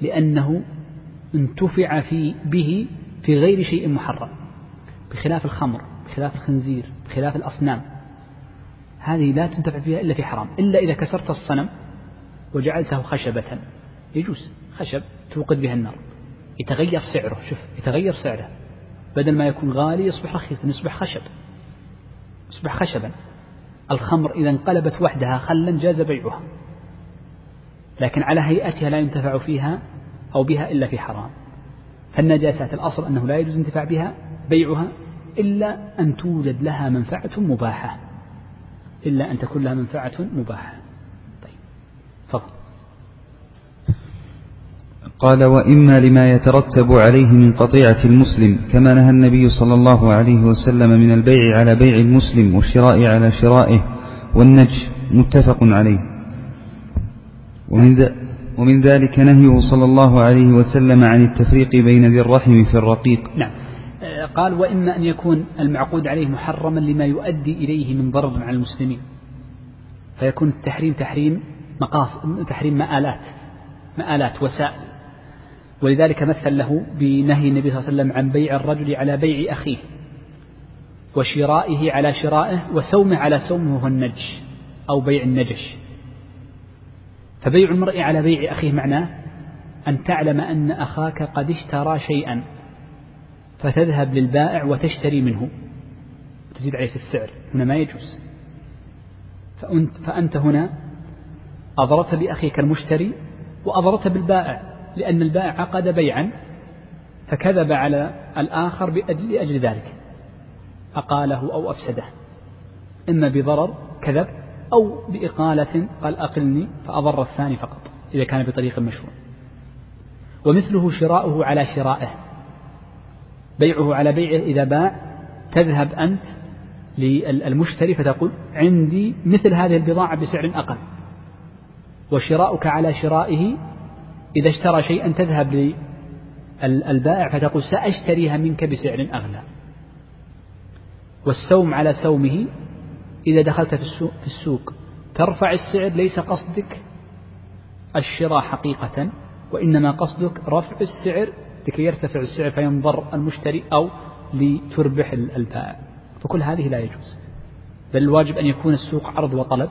لأنه انتفع في به في غير شيء محرم بخلاف الخمر بخلاف الخنزير بخلاف الأصنام. هذه لا تنتفع فيها إلا في حرام إلا إذا كسرت الصنم وجعلته خشبة. يجوز خشب توقد بها النار. يتغير سعره شوف يتغير سعره. بدل ما يكون غالي يصبح رخيصا يصبح خشب. يصبح خشبا. الخمر إذا انقلبت وحدها خلا جاز بيعها. لكن على هيئتها لا ينتفع فيها أو بها إلا في حرام. فالنجاسات الأصل أنه لا يجوز الانتفاع بها بيعها إلا أن توجد لها منفعة مباحة. إلا أن تكون لها منفعة مباحة. طيب فضل قال وإما لما يترتب عليه من قطيعة المسلم كما نهى النبي صلى الله عليه وسلم من البيع على بيع المسلم والشراء على شرائه والنجش متفق عليه. ومن, ومن ذلك نهيه صلى الله عليه وسلم عن التفريق بين ذي الرحم في الرقيق. نعم. قال وإما أن يكون المعقود عليه محرما لما يؤدي إليه من ضرر على المسلمين فيكون التحريم تحريم مقاصد تحريم مآلات مآلات وسائل. ولذلك مثل له بنهي النبي صلى الله عليه وسلم عن بيع الرجل على بيع أخيه وشرائه على شرائه وسومه على سومه وهو النجش أو بيع النجش. فبيع المرء على بيع أخيه معناه أن تعلم أن أخاك قد اشترى شيئا. فتذهب للبائع وتشتري منه. تزيد عليه في السعر. هنا ما يجوز. فأنت, فأنت هنا أضررت بأخيك المشتري وأضررت بالبائع لأن البائع عقد بيعا فكذب على الآخر لأجل ذلك. أقاله أو أفسده. إما بضرر كذب أو بإقالة قال أقلني فأضر الثاني فقط إذا كان بطريق مشروع. ومثله شراؤه على شرائه. بيعه على بيعه إذا باع تذهب أنت للمشتري فتقول عندي مثل هذه البضاعة بسعر أقل. وشراؤك على شرائه إذا اشترى شيئا تذهب للبائع فتقول سأشتريها منك بسعر أغلى. والسوم على سومه إذا دخلت في السوق, ترفع السعر ليس قصدك الشراء حقيقة وإنما قصدك رفع السعر لكي يرتفع السعر فينضر المشتري أو لتربح البائع. فكل هذه لا يجوز. بل الواجب أن يكون السوق عرض وطلب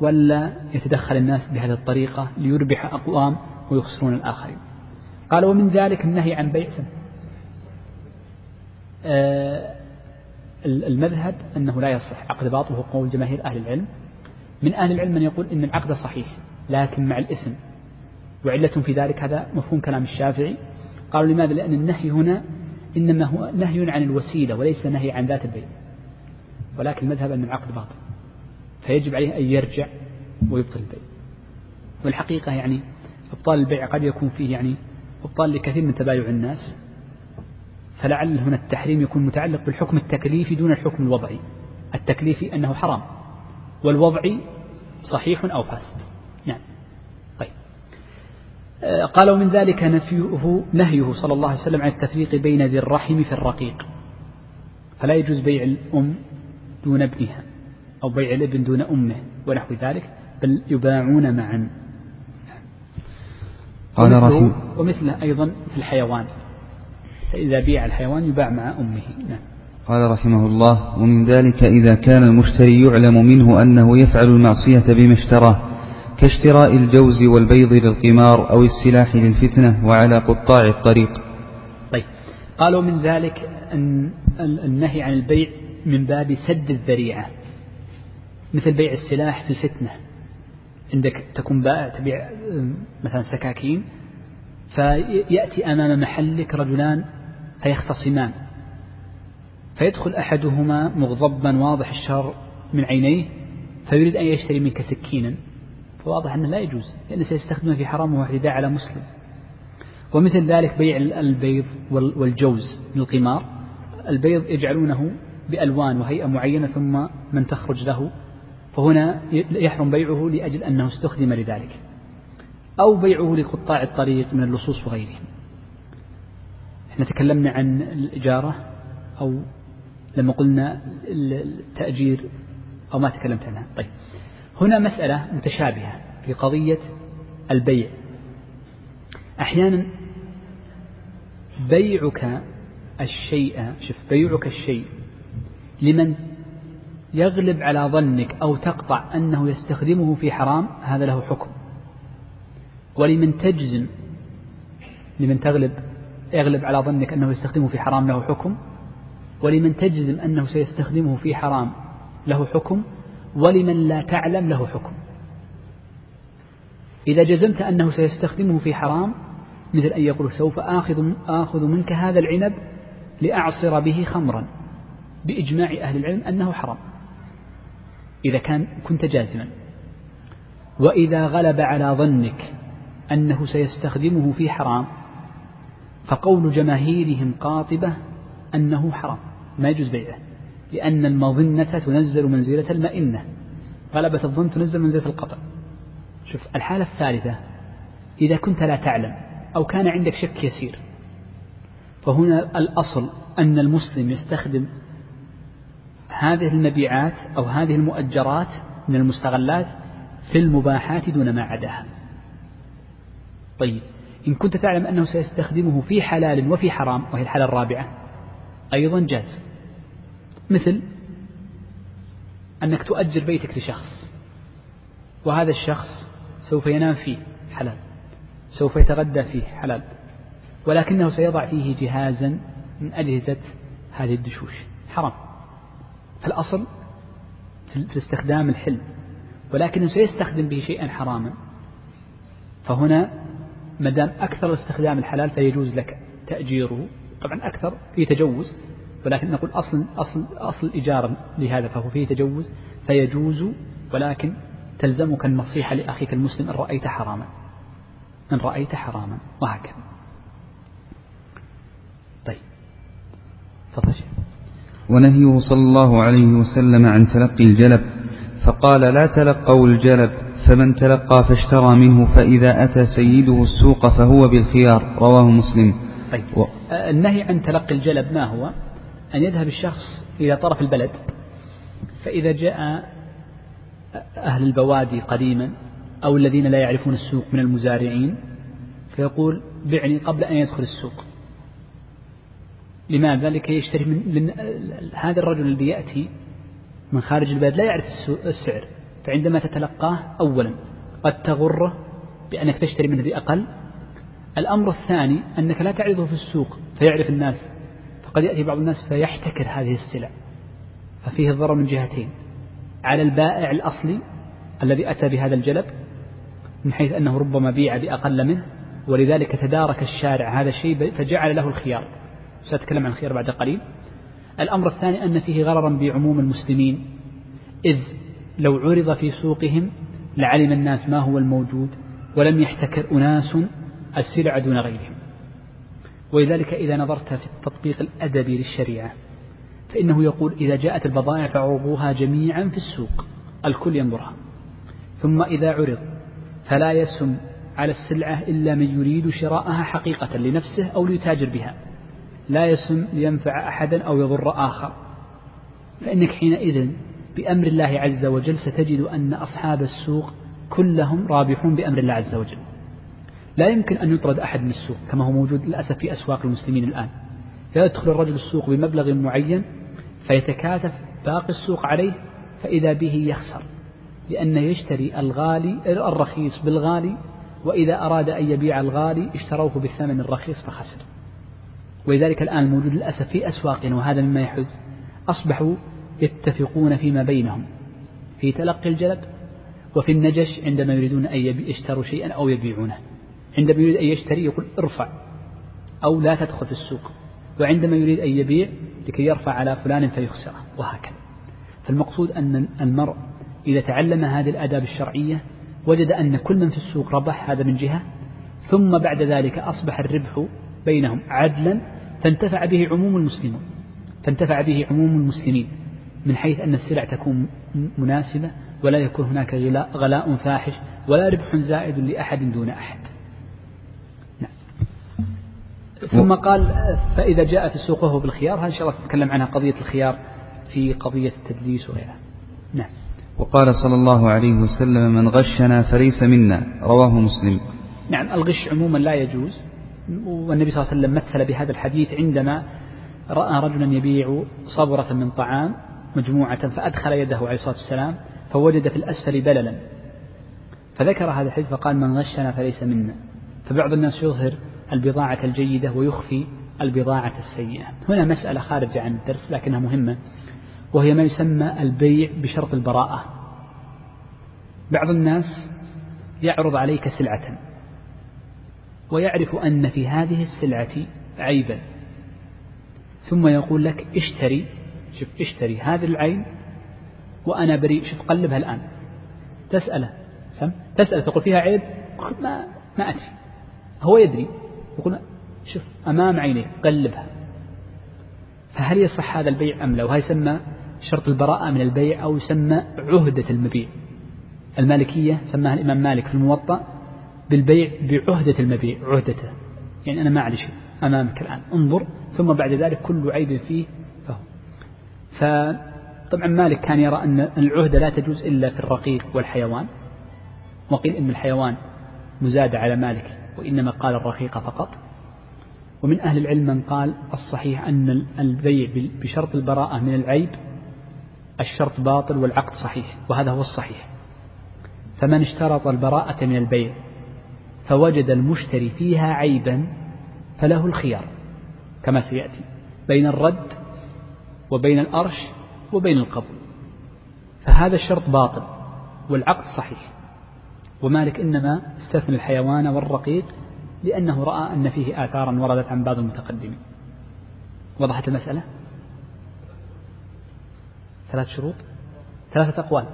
ولا يتدخل الناس بهذه الطريقة ليربح أقوام ويخسرون الآخرين. قال ومن ذلك النهي عن بيع سم آه المذهب أنه لا يصح عقد باطل وهو قول جماهير أهل العلم. من أهل العلم من يقول إن العقد صحيح لكن مع الإثم. وعلة في ذلك هذا مفهوم كلام الشافعي. قالوا لماذا؟ لأن النهي هنا إنما هو نهي عن الوسيلة وليس نهي عن ذات البيع ولكن المذهب أن العقد باطل. فيجب عليه أن يرجع ويبطل البيع والحقيقة يعني إبطال البيع قد يكون فيه يعني إبطال لكثير من تبايع الناس. فلعل هنا التحريم يكون متعلق بالحكم التكليفي دون الحكم الوضعي. التكليفي أنه حرام. والوضعي صحيح أو فاسد. آه، قال ومن ذلك نفيه نهيه صلى الله عليه وسلم عن التفريق بين ذي الرحم في الرقيق. فلا يجوز بيع الأم دون ابنها أو بيع الابن دون أمه ونحو ذلك بل يباعون معا. قال رحمه ومثله أيضا في الحيوان. فإذا بيع الحيوان يباع مع أمه. نعم. قال رحمه الله ومن ذلك إذا كان المشتري يعلم منه أنه يفعل المعصية بما اشتراه. كاشتراء الجوز والبيض للقمار أو السلاح للفتنة وعلى قطاع الطريق. طيب. قالوا من ذلك أن النهي عن البيع من باب سد الذريعة مثل بيع السلاح في الفتنة. عندك تكون بائع تبيع مثلا سكاكين فيأتي أمام محلك رجلان فيختصمان. فيدخل أحدهما مغضبا واضح الشر من عينيه فيريد أن يشتري منك سكينا. فواضح أنه لا يجوز لأنه سيستخدمه في حرام وهو اعتداء على مسلم. ومثل ذلك بيع البيض والجوز للقمار البيض يجعلونه بألوان وهيئة معينة ثم من تخرج له فهنا يحرم بيعه لأجل أنه استخدم لذلك. أو بيعه لقطاع الطريق من اللصوص وغيرهم إحنا تكلمنا عن الإجارة أو لما قلنا التأجير أو ما تكلمت عنها. طيب. هنا مسألة متشابهة في قضية البيع. أحيانا بيعك الشيء شوف بيعك الشيء لمن يغلب على ظنك أو تقطع أنه يستخدمه في حرام هذا له حكم. ولمن تجزم لمن تغلب يغلب على ظنك أنه يستخدمه في حرام له حكم. ولمن تجزم أنه سيستخدمه في حرام له حكم. ولمن لا تعلم له حكم. إذا جزمت أنه سيستخدمه في حرام مثل أن يقول سوف آخذ, آخذ منك هذا العنب لأعصر به خمرا بإجماع أهل العلم أنه حرام. إذا كان كنت جازما. وإذا غلب على ظنك أنه سيستخدمه في حرام فقول جماهيرهم قاطبة أنه حرام. ما يجوز بيعه. لأن المظنة تنزل منزلة المئنة. غلبة الظن تنزل منزلة القطع. شوف الحالة الثالثة إذا كنت لا تعلم أو كان عندك شك يسير فهنا الأصل أن المسلم يستخدم هذه المبيعات أو هذه المؤجرات من المستغلات في المباحات دون ما عداها. طيب إن كنت تعلم أنه سيستخدمه في حلال وفي حرام وهي الحالة الرابعة أيضا جاز. مثل أنك تؤجر بيتك لشخص وهذا الشخص سوف ينام فيه حلال سوف يتغدى فيه حلال ولكنه سيضع فيه جهازا من أجهزة هذه الدشوش. حرام. فالأصل في استخدام الحل ولكنه سيستخدم به شيئا حراما. فهنا ما دام أكثر استخدام الحلال فيجوز لك تأجيره طبعا أكثر فيه تجوز ولكن نقول أصل أصل أصل الإجارة لهذا فهو فيه تجوز فيجوز ولكن تلزمك النصيحة لأخيك المسلم إن رأيت حراما. إن رأيت حراما. وهكذا. طيب. تفضل ونهيه صلى الله عليه وسلم عن تلقي الجلب فقال لا تلقوا الجلب فمن تلقى فاشترى منه فإذا أتى سيده السوق فهو بالخيار. رواه مسلم. طيب. و... النهي عن تلقي الجلب ما هو؟ أن يذهب الشخص إلى طرف البلد فإذا جاء أهل البوادي قديما أو الذين لا يعرفون السوق من المزارعين فيقول بعني قبل أن يدخل السوق لماذا؟ لكي يشتري من لن... هذا الرجل الذي يأتي من خارج البلد لا يعرف السعر فعندما تتلقاه أولا قد تغره بأنك تشتري منه بأقل الأمر الثاني أنك لا تعرضه في السوق فيعرف الناس فقد يأتي بعض الناس فيحتكر هذه السلع ففيه الضرر من جهتين على البائع الأصلي الذي أتى بهذا الجلب من حيث أنه ربما بيع بأقل منه ولذلك تدارك الشارع هذا الشيء فجعل له الخيار. سأتكلم عن الخيار بعد قليل. الأمر الثاني أن فيه غررا بعموم المسلمين إذ لو عرض في سوقهم لعلم الناس ما هو الموجود ولم يحتكر أناس السلع دون غيرهم. ولذلك إذا نظرت في التطبيق الأدبي للشريعة فإنه يقول إذا جاءت البضائع فعرضوها جميعا في السوق الكل ينظرها. ثم إذا عرض فلا يسم على السلعة إلا من يريد شراءها حقيقة لنفسه أو ليتاجر بها. لا يسم لينفع أحدا أو يضر آخر. فإنك حينئذ بأمر الله عز وجل ستجد أن أصحاب السوق كلهم رابحون بأمر الله عز وجل. لا يمكن أن يطرد أحد من السوق كما هو موجود للأسف في أسواق المسلمين الآن. يدخل الرجل السوق بمبلغ معين فيتكاتف باقي السوق عليه فإذا به يخسر لأنه يشتري الغالي الرخيص بالغالي وإذا أراد أن يبيع الغالي اشتروه بالثمن الرخيص فخسر. ولذلك الآن الموجود للأسف في أسواقنا وهذا مما يحز. أصبحوا يتفقون فيما بينهم في تلقي الجلب وفي النجش عندما يريدون أن يشتروا شيئا أو يبيعونه. عندما يريد أن يشتري يقول ارفع أو لا تدخل في السوق. وعندما يريد أن يبيع لكي يرفع على فلان فيخسره وهكذا. فالمقصود أن المرء إذا تعلم هذه الآداب الشرعية وجد أن كل من في السوق ربح هذا من جهة ثم بعد ذلك أصبح الربح بينهم عدلا فانتفع به عموم المسلمون. فانتفع به عموم المسلمين من حيث أن السلع تكون مناسبة ولا يكون هناك غلاء فاحش ولا ربح زائد لأحد دون أحد. ثم قال فإذا جاءت السوق وهو بالخيار هذا إن شاء الله نتكلم عنها قضية الخيار في قضية التدليس وغيرها. نعم. وقال صلى الله عليه وسلم من غشنا فليس منا. رواه مسلم. نعم الغش عموما لا يجوز. والنبي صلى الله عليه وسلم مثل بهذا الحديث عندما رأى رجلا يبيع صبرة من طعام مجموعة فأدخل يده عليه الصلاة والسلام فوجد في الأسفل بللا. فذكر هذا الحديث فقال من غشنا فليس منا. فبعض الناس يظهر البضاعة الجيدة ويخفي البضاعة السيئة. هنا مسألة خارجة عن الدرس لكنها مهمة وهي ما يسمى البيع بشرط البراءة. بعض الناس يعرض عليك سلعة ويعرف أن في هذه السلعة عيبا ثم يقول لك اشتري شوف اشتري هذه العين وأنا بريء شوف قلبها الآن. تسأله تسأل تقول فيها عيب؟ ما ما أدري. هو يدري. يقول شوف أمام عينيك قلبها. فهل يصح هذا البيع أم لا؟ وهذا يسمى شرط البراءة من البيع أو يسمى عهدة المبيع؟ المالكية سماها الإمام مالك في الموطأ بالبيع بعهدة المبيع عهدته. يعني أنا ما أعرف شيء أمامك الآن. انظر ثم بعد ذلك كل عيب فيه فهو. فطبعا مالك كان يرى أن العهدة لا تجوز إلا في الرقيق والحيوان. وقيل إن الحيوان مزاد على مالك وإنما قال الرقيق فقط. ومن أهل العلم من قال الصحيح أن البيع بشرط البراءة من العيب الشرط باطل والعقد صحيح وهذا هو الصحيح. فمن اشترط البراءة من البيع فوجد المشتري فيها عيبا فله الخيار كما سيأتي بين الرد وبين الأرش وبين القبول. فهذا الشرط باطل والعقد صحيح. ومالك إنما استثنى الحيوان والرقيق لأنه رأى أن فيه آثارا وردت عن بعض المتقدمين. وضحت المسألة؟ ثلاث شروط؟ ثلاثة أقوال.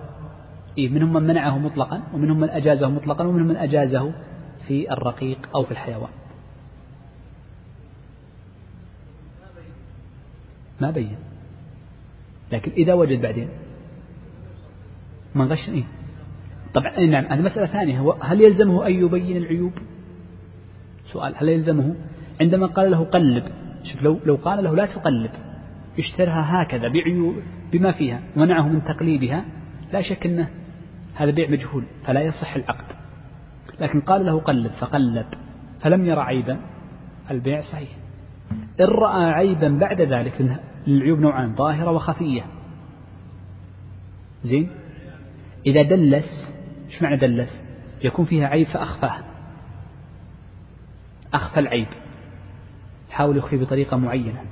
إيه منهم من منعه مطلقا ومنهم من أجازه مطلقا ومنهم من أجازه في الرقيق أو في الحيوان. ما بين. لكن إذا وجد بعدين. ما غش؟ إيه. طبعا نعم هذه مسألة ثانية. هل يلزمه أن يبين العيوب؟ سؤال هل يلزمه؟ عندما قال له قلب شوف لو لو قال له لا تقلب اشترها هكذا بعيوب بما فيها ومنعه من تقليبها لا شك أنه هذا بيع مجهول فلا يصح العقد. لكن قال له قلب فقلب فلم يرى عيبا البيع صحيح. إن رأى عيبا بعد ذلك العيوب نوعان ظاهرة وخفية. زين؟ إذا دلس إيش معنى دلس يكون فيها عيب فأخفاه. أخفى العيب. حاول يخفي بطريقة معينة.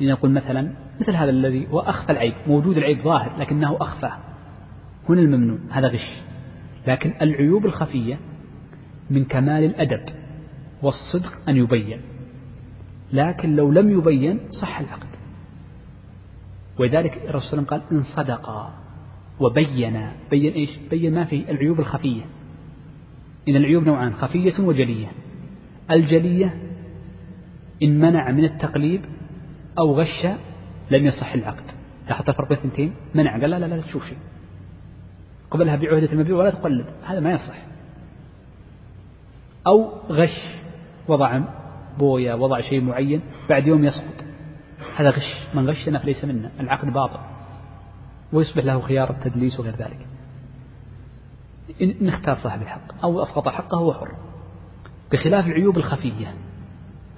لنقول مثلا مثل هذا الذي هو أخفى العيب. موجود العيب ظاهر لكنه أخفاه. هنا الممنوع. هذا غش. لكن العيوب الخفية من كمال الأدب والصدق أن يبين. لكن لو لم يبين صح العقد. ولذلك الرسول صلى الله عليه وسلم قال إن صدقا. وبينا بين إيش؟ بين ما فيه العيوب الخفية. إن العيوب نوعان خفية وجلية. الجلية إن منع من التقليب أو غش لم يصح العقد. لاحظت الفرق بين الاثنتين منع. قال لا لا لا تشوف شيء. قبلها بعهدة المبيع ولا تقلب. هذا ما يصح. أو غش وضع بويا وضع شيء معين بعد يوم يسقط. هذا غش. من غشنا فليس منا. العقد باطل. ويصبح له خيار التدليس وغير ذلك. إن اختار صاحب الحق أو أسقط حقه هو حر. بخلاف العيوب الخفية.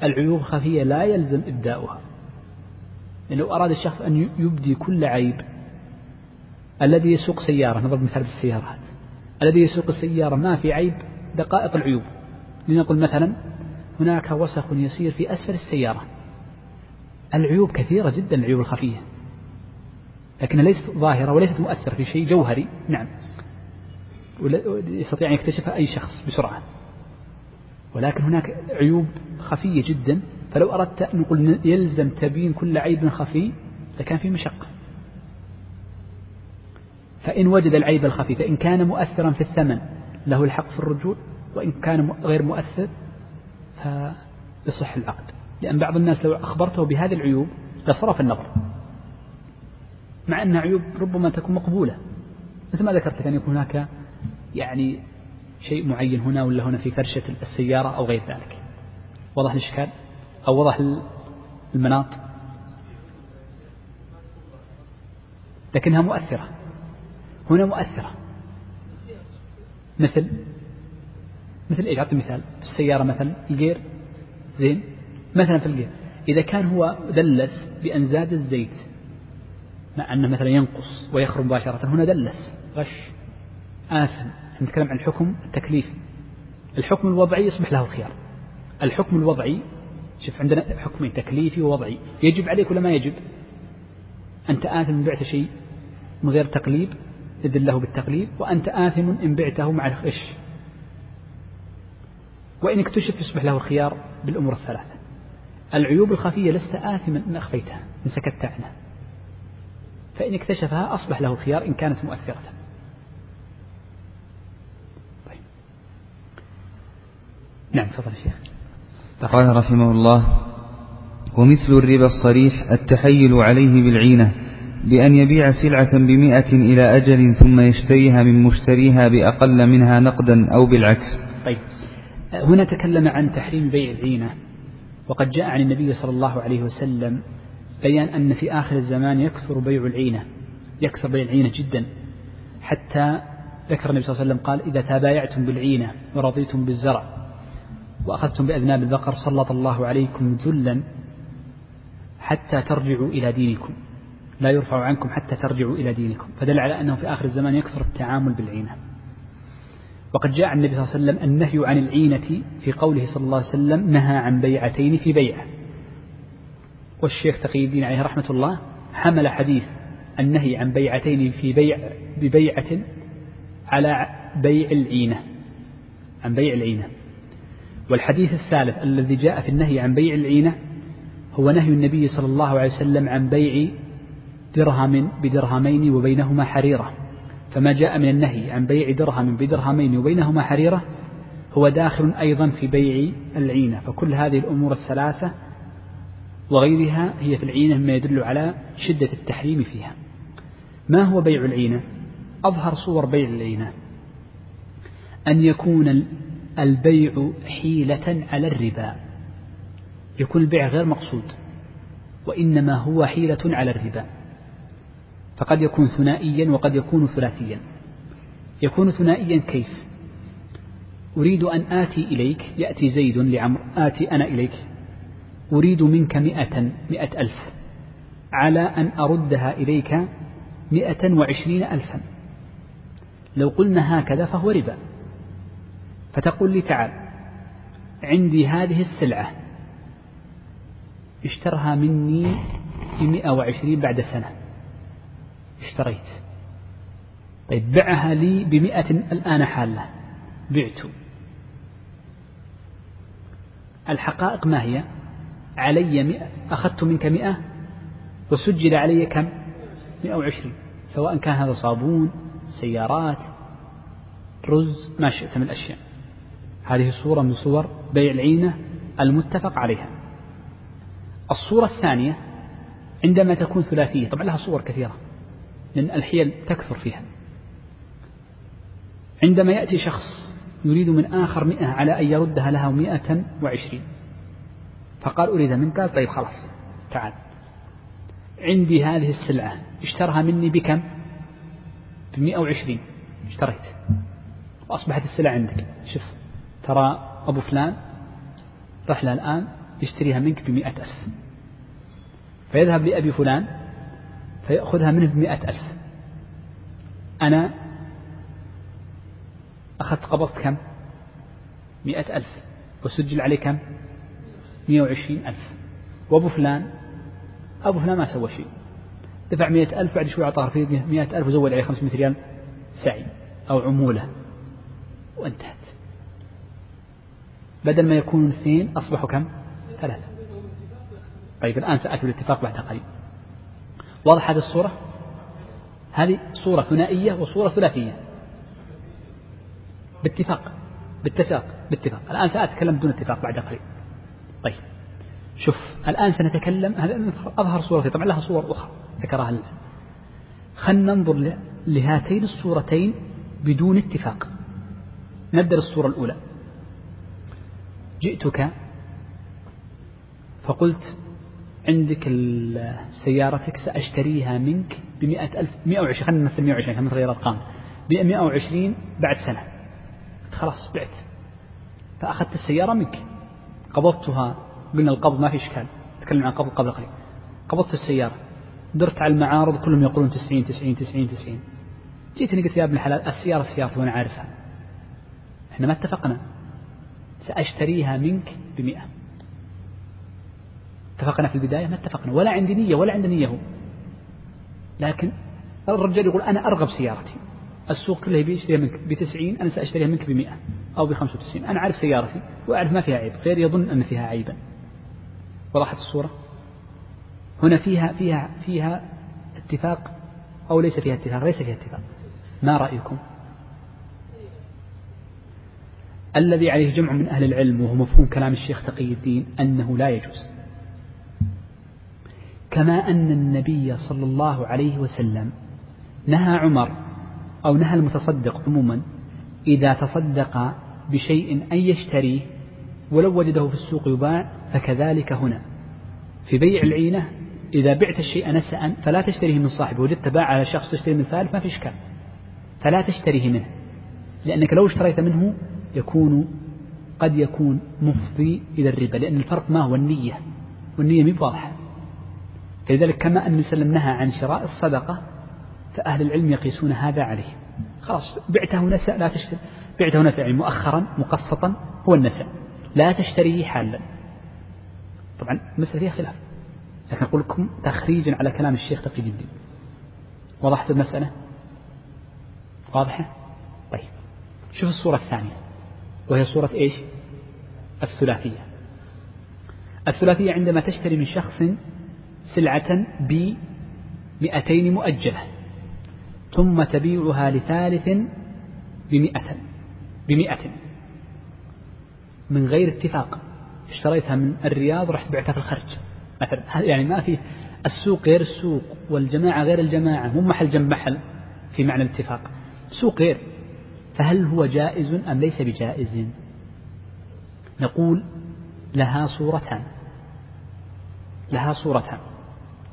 العيوب الخفية لا يلزم إبداؤها. يعني لو أراد الشخص أن يبدي كل عيب الذي يسوق سيارة نضرب مثال بالسيارات. الذي يسوق السيارة ما في عيب دقائق العيوب. لنقل مثلا هناك وسخ يسير في أسفل السيارة. العيوب كثيرة جدا العيوب الخفية. لكنها ليست ظاهرة وليست مؤثرة في شيء جوهري. نعم. يستطيع أن يكتشفها أي شخص بسرعة. ولكن هناك عيوب خفية جدا. فلو أردت أن نقول يلزم تبيين كل عيب خفي لكان في مشقة. فإن وجد العيب الخفي فإن كان مؤثرا في الثمن له الحق في الرجوع. وإن كان غير مؤثر فيصح العقد. لأن بعض الناس لو أخبرته بهذه العيوب لصرف النظر. مع أن عيوب ربما تكون مقبولة. مثل ما ذكرت لك أن يكون هناك يعني شيء معين هنا ولا هنا في فرشة السيارة أو غير ذلك. وضح الإشكال؟ أو وضح المناط؟ لكنها مؤثرة. هنا مؤثرة. مثل مثل إيش؟ أعطي مثال. في السيارة مثلا الجير. زين؟ مثلا في الجير. إذا كان هو دلس بأن زاد الزيت مع أنه مثلا ينقص ويخرج مباشرة هنا دلس غش آثم. نتكلم عن الحكم التكليفي. الحكم الوضعي يصبح له خيار. الحكم الوضعي شوف عندنا حكمين تكليفي ووضعي. يجب عليك ولا ما يجب؟ أنت آثم إن بعت شيء من غير تقليب إذن له بالتقليب. وأنت آثم إن بعته مع الغش. وإن اكتشف يصبح له الخيار بالأمور الثلاثة. العيوب الخفية لست آثما إن أخفيتها إن سكت عنها. فإن اكتشفها أصبح له الخيار إن كانت مؤثرة. طيب. نعم تفضل شيخ. قال رحمه الله ومثل الربا الصريح التحيل عليه بالعينة بأن يبيع سلعة بمئة إلى أجل ثم يشتريها من مشتريها بأقل منها نقدا أو بالعكس. طيب. هنا تكلم عن تحريم بيع العينة وقد جاء عن النبي صلى الله عليه وسلم بيان أن في آخر الزمان يكثر بيع العينة يكثر بيع العينة جدا. حتى ذكر النبي صلى الله عليه وسلم قال إذا تبايعتم بالعينة ورضيتم بالزرع وأخذتم بأذناب البقر سلط الله عليكم ذلا حتى ترجعوا إلى دينكم لا يرفع عنكم حتى ترجعوا إلى دينكم. فدل على أنه في آخر الزمان يكثر التعامل بالعينة. وقد جاء عن النبي صلى الله عليه وسلم النهي عن العينة في قوله صلى الله عليه وسلم نهى عن بيعتين في بيعة. والشيخ تقي الدين عليه رحمة الله حمل حديث النهي عن بيعتين في بيع ببيعة على بيع العينة عن بيع العينة. والحديث الثالث الذي جاء في النهي عن بيع العينة هو نهي النبي صلى الله عليه وسلم عن بيع درهم بدرهمين وبينهما حريرة. فما جاء من النهي عن بيع درهم بدرهمين وبينهما حريرة هو داخل أيضا في بيع العينة. فكل هذه الأمور الثلاثة وغيرها هي في العينة مما يدل على شدة التحريم فيها. ما هو بيع العينة؟ أظهر صور بيع العينة. أن يكون البيع حيلة على الربا. يكون البيع غير مقصود وإنما هو حيلة على الربا. فقد يكون ثنائيا وقد يكون ثلاثيا. يكون ثنائيا كيف؟ أريد أن آتي إليك يأتي زيد لعمر آتي أنا إليك. أريد منك مئة مئة ألف على أن أردها إليك مئة وعشرين ألفا. لو قلنا هكذا فهو ربا. فتقول لي تعال عندي هذه السلعة. اشترها مني بمئة وعشرين بعد سنة. اشتريت. طيب بعها لي بمئة الآن حالة. بعت. الحقائق ما هي؟ علي مئة أخذت منك مئة وسجل علي كم؟ مئة وعشرين. سواء كان هذا صابون سيارات رز ما شئت من الأشياء. هذه صورة من صور بيع العينة المتفق عليها. الصورة الثانية عندما تكون ثلاثية طبعا لها صور كثيرة لأن الحيل تكثر فيها. عندما يأتي شخص يريد من آخر مئة على أن يردها له مئة وعشرين. فقال أريد منك؟ طيب خلاص. تعال. عندي هذه السلعة. اشترها مني بكم؟ بمئة وعشرين. اشتريت. وأصبحت السلعة عندك. شوف ترى أبو فلان رحلة الآن يشتريها منك بمئة ألف. فيذهب لأبي فلان فيأخذها منه بمئة ألف. أنا أخذت قبضت كم؟ مئة ألف. وسجل عليه كم؟ مئة وعشرين ألف. وأبو فلان أبو فلان ما سوى شيء. دفع مئة ألف بعد شوي أعطاه رفيق مئة ألف وزود عليه خمسمائة ريال سعي أو عمولة. وانتهت. بدل ما يكونوا اثنين أصبحوا كم؟ ثلاثة. طيب الآن سأتي بالاتفاق بعد قليل. واضح هذه الصورة؟ هذه صورة ثنائية وصورة ثلاثية. باتفاق باتفاق باتفاق الآن سأتكلم بدون اتفاق بعد قليل. طيب. شوف الآن سنتكلم هذا أظهر صورة طبعا لها صور أخرى ذكرها الآن. خلنا ننظر لهاتين الصورتين بدون اتفاق. نبدأ بالصورة الأولى. جئتك فقلت عندك سيارتك سأشتريها منك بمئة ألف مئة وعشرين خلينا نمثل مئة وعشرين نغير أرقام بمئة وعشرين بعد سنة. خلاص بعت. فأخذت السيارة منك. قبضتها قلنا القبض ما في إشكال تكلم عن قبض قبل قليل. قبضت السيارة درت على المعارض كلهم يقولون تسعين تسعين تسعين تسعين. جيتني قلت يا ابن الحلال السيارة سيارتي وأنا عارفها. إحنا ما اتفقنا. سأشتريها منك بمئة. اتفقنا في البداية؟ ما اتفقنا. ولا عندي نية ولا عندي نية هو. لكن الرجال يقول أنا أرغب سيارتي. السوق كله بيشتريها منك بتسعين أنا سأشتريها منك بمئة أو بخمسة وتسعين. أنا أعرف سيارتي وأعرف ما فيها عيب غير يظن أن فيها عيبا. وضحت الصورة. هنا فيها فيها فيها اتفاق أو ليس فيها اتفاق؟ ليس فيها اتفاق. ما رأيكم؟ الذي عليه جمع من أهل العلم وهو مفهوم كلام الشيخ تقي الدين أنه لا يجوز. كما أن النبي صلى الله عليه وسلم نهى عمر أو نهى المتصدق عموما إذا تصدق بشيء أن يشتريه ولو وجده في السوق يباع فكذلك هنا. في بيع العينة إذا بعت الشيء نسأ فلا تشتريه من صاحبه. وجدت باع على شخص تشتري من ثالث ما في إشكال. فلا تشتريه منه لأنك لو اشتريت منه يكون قد يكون مفضي إلى الربا لأن الفرق ما هو النية والنية مي واضحة. فلذلك كما أن وسلم نهى عن شراء الصدقة فأهل العلم يقيسون هذا عليه. خلاص بعته نسأ لا تشتري. بعته نسأ يعني مؤخرا مقسطا هو النسأ. لا تشتريه حالا. طبعا المسألة فيها خلاف. لكن أقول لكم تخريجا على كلام الشيخ تقي الدين. وضحت المسألة؟ واضحة؟ طيب. شوف الصورة الثانية. وهي صورة إيش؟ الثلاثية. الثلاثية عندما تشتري من شخص سلعة بمئتين مؤجلة. ثم تبيعها لثالث بمئة بمئة. من غير اتفاق. اشتريتها من الرياض رحت بعتها في الخرج مثلا. يعني ما في السوق غير السوق والجماعة غير الجماعة مو محل جنب محل في معنى الاتفاق. سوق غير. فهل هو جائز أم ليس بجائز؟ نقول لها صورتان. لها صورتان.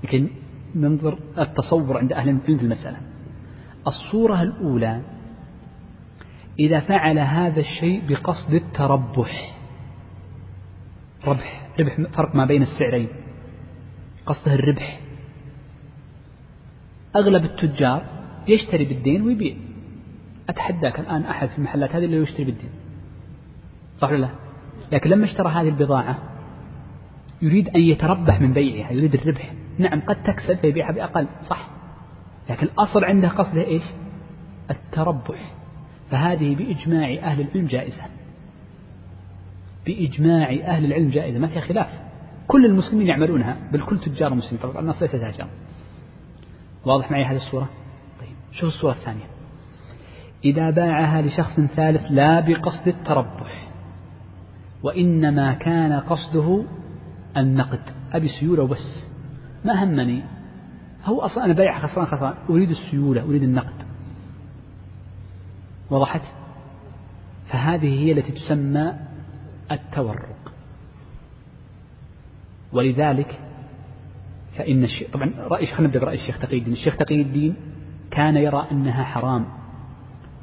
لكن ننظر التصور عند أهل العلم في المسألة. الصورة الأولى إذا فعل هذا الشيء بقصد التربح. ربح ربح فرق ما بين السعرين. قصده الربح. أغلب التجار يشتري بالدين ويبيع. أتحداك الآن أحد في المحلات هذه اللي يشتري بالدين. صح ولا لا؟ لكن لما اشترى هذه البضاعة يريد أن يتربح من بيعها يريد الربح. نعم قد تكسب فيبيعها بأقل. صح. لكن الأصل عنده قصده إيش؟ التربح. فهذه بإجماع أهل العلم جائزة. بإجماع أهل العلم جائزة. ما فيها خلاف. كل المسلمين يعملونها. بل كل تجار المسلمين طبعا الناس ليس تاجر واضح معي هذه الصورة؟ طيب. شوف الصورة الثانية. إذا باعها لشخص ثالث لا بقصد التربح. وإنما كان قصده النقد. أبي سيولة وبس. ما همني. هو أصلا أنا بايع خسران خسران. أريد السيولة أريد النقد. وضحت؟ فهذه هي التي تسمى التورق. ولذلك فإن الشيخ طبعا رأي خلينا نبدأ برأي الشيخ تقي الدين. الشيخ تقي الدين كان يرى أنها حرام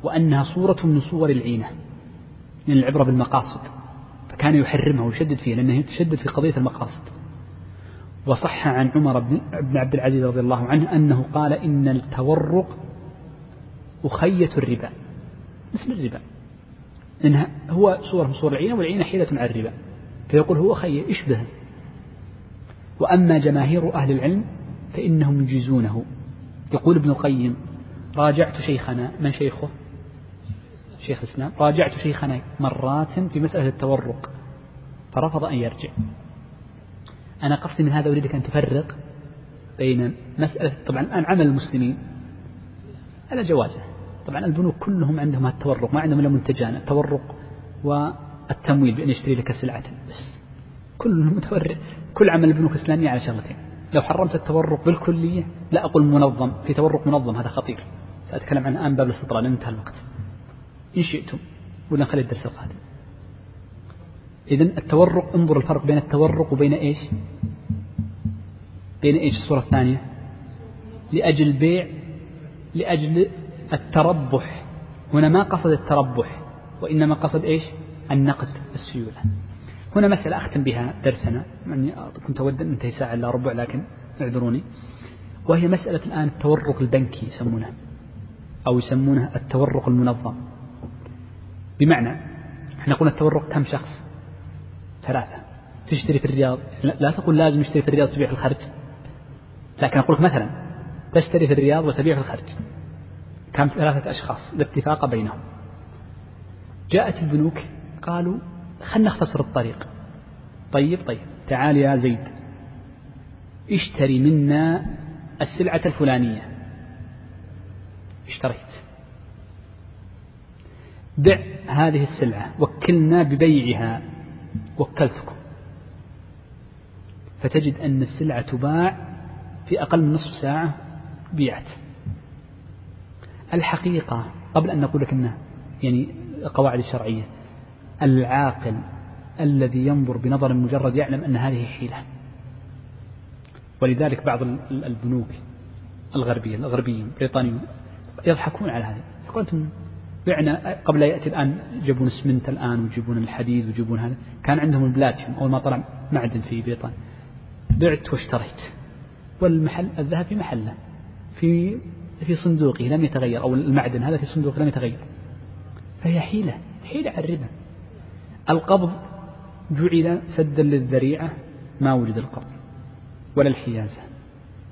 وأنها صورة من صور العينة من العبرة بالمقاصد. فكان يحرمها ويشدد فيها لأنه تشدد في قضية المقاصد. وصح عن عمر بن عبد العزيز رضي الله عنه أنه قال إن التورق أخية الربا. مثل الربا. إنها هو صورة من صور العينة والعينة حيلة على الربا. فيقول هو خي اشبه وأما جماهير أهل العلم فإنهم يجيزونه. يقول ابن القيم راجعت شيخنا من شيخه؟ شيخ الإسلام. راجعت شيخنا مرات في مسألة التورق فرفض أن يرجع. أنا قصدي من هذا أريدك أن تفرق بين مسألة طبعا الآن عمل المسلمين على جوازه. طبعا البنوك كلهم عندهم التورق ما عندهم إلا منتجان التورق والتمويل بأن يشتري لك سلعة بس. كل متورق كل عمل البنوك الإسلامية على شغلتين. لو حرمت التورق بالكلية لا أقول منظم. في تورق منظم هذا خطير. سأتكلم عن الآن باب الاستطراد انتهى الوقت. إن شئتم ولا نخلي الدرس القادم. إذا التورق انظر الفرق بين التورق وبين إيش؟ بين إيش؟ الصورة الثانية. لأجل البيع لأجل التربح. هنا ما قصد التربح وإنما قصد إيش؟ النقد السيولة. هنا مسألة أختم بها درسنا. يعني كنت أود أن انتهي ساعة إلا ربع لكن اعذروني. وهي مسألة الآن التورق البنكي يسمونه أو يسمونه التورق المنظم. بمعنى إحنا قلنا التورق كم شخص؟ ثلاثة. تشتري في الرياض لا تقول لازم اشتري في الرياض تبيع في الخارج لكن أقول لك مثلا تشتري في الرياض وتبيع في الخارج كم؟ ثلاثة أشخاص. الاتفاق بينهم. جاءت البنوك قالوا خلنا نختصر الطريق. طيب طيب. تعال يا زيد. اشتري منا السلعة الفلانية. اشتريت. بع هذه السلعة وكلنا ببيعها. وكلتكم. فتجد أن السلعة تباع في أقل من نصف ساعة بيعت. الحقيقة قبل أن نقول لك أنه يعني قواعد الشرعية العاقل الذي ينظر بنظر مجرد يعلم أن هذه حيلة. ولذلك بعض البنوك الغربية الغربيين البريطانيين يضحكون على هذا يقول أنتم بعنا قبل يأتي الآن يجيبون اسمنت الآن ويجيبون الحديد ويجيبون هذا. كان عندهم البلاتيوم أول ما طلع معدن في بريطانيا بعت واشتريت. والمحل الذهب في محله. في في صندوقه لم يتغير أو المعدن هذا في صندوقه لم يتغير. فهي حيلة حيلة على الربا. القبض جعل سدا للذريعة ما وجد القبض ولا الحيازة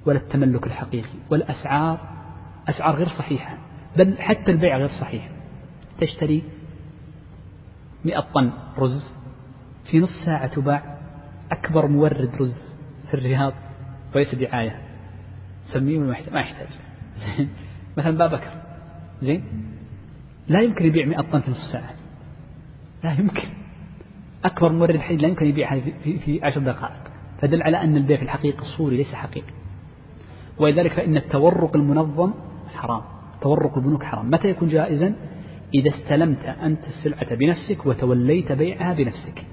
ولا التملك الحقيقي والأسعار أسعار غير صحيحة. بل حتى البيع غير صحيح. تشتري مئة طن رز في نص ساعة تباع أكبر مورد رز في الرياض وليس دعاية سميه ما يحتاج مثلا باب بكر. زين. لا يمكن يبيع 100 طن في نص ساعة. لا يمكن. أكبر مورد حديد لا يمكن يبيعها في, في عشر دقائق. فدل على أن البيع في الحقيقة صوري ليس حقيقي. ولذلك فإن التورق المنظم حرام. تورق البنوك حرام. متى يكون جائزا؟ إذا استلمت أنت السلعة بنفسك وتوليت بيعها بنفسك.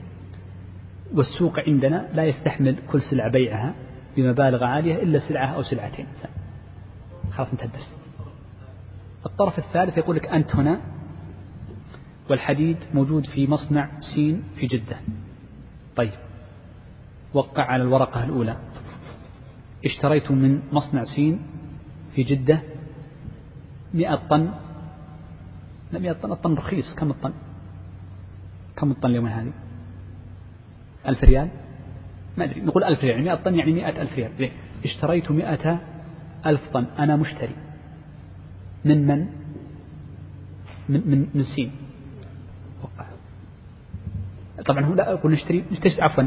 والسوق عندنا لا يستحمل كل سلعة بيعها بمبالغ عالية إلا سلعة أو سلعتين. خلاص انتهى الدرس. الطرف الثالث يقول لك أنت هنا والحديد موجود في مصنع سين في جدة. طيب وقع على الورقة الأولى. اشتريت من مصنع سين في جدة مئة طن لا مئة طن الطن رخيص. كم الطن؟ كم الطن اليوم هذه؟ ألف ريال؟ ما أدري. نقول ألف ريال. يعني مئة طن يعني مئة ألف ريال. زين. اشتريت مئة ألف طن. أنا مشتري. من من؟ من من, من سين. طبعا هو لا أقول نشتري عفوا.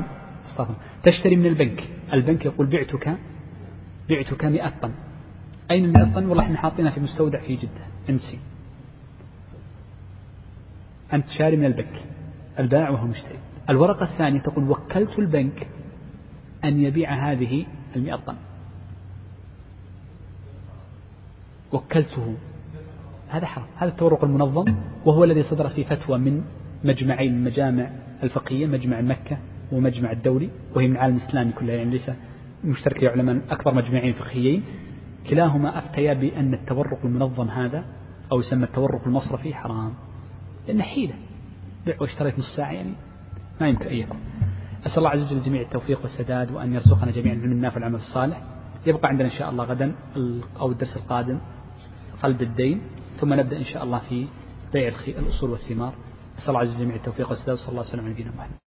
تشتري من البنك. البنك يقول بعتك بعتك 100 طن. أين ال 100 طن؟ والله إحنا حاطينها في مستودع في جدة. انسي أنت شاري من البنك. البائع وهو مشتري. الورقة الثانية تقول وكلت البنك أن يبيع هذه المئة طن. وكلته. هذا حرام. هذا التورق المنظم وهو الذي صدر في فتوى من مجمعين المجامع الفقهية مجمع مكة ومجمع الدولي وهي من العالم الإسلامي كلها يعني ليس مشترك علماء أكبر مجمعين فقهيين. كلاهما أفتيا بأن التورق المنظم هذا أو يسمى التورق المصرفي حرام. لأنه حيلة. بيع واشتريت نص ساعة يعني ما يمكن أن يكون أسأل الله عز وجل جميع التوفيق والسداد وأن يرزقنا جميعا العلم النافع والعمل الصالح. يبقى عندنا إن شاء الله غدا أو الدرس القادم قلب الدين. ثم نبدأ إن شاء الله في بيع الأصول والثمار. أسأل الله عز وجل جميع التوفيق والسداد صلى الله عليه وسلم على نبينا محمد.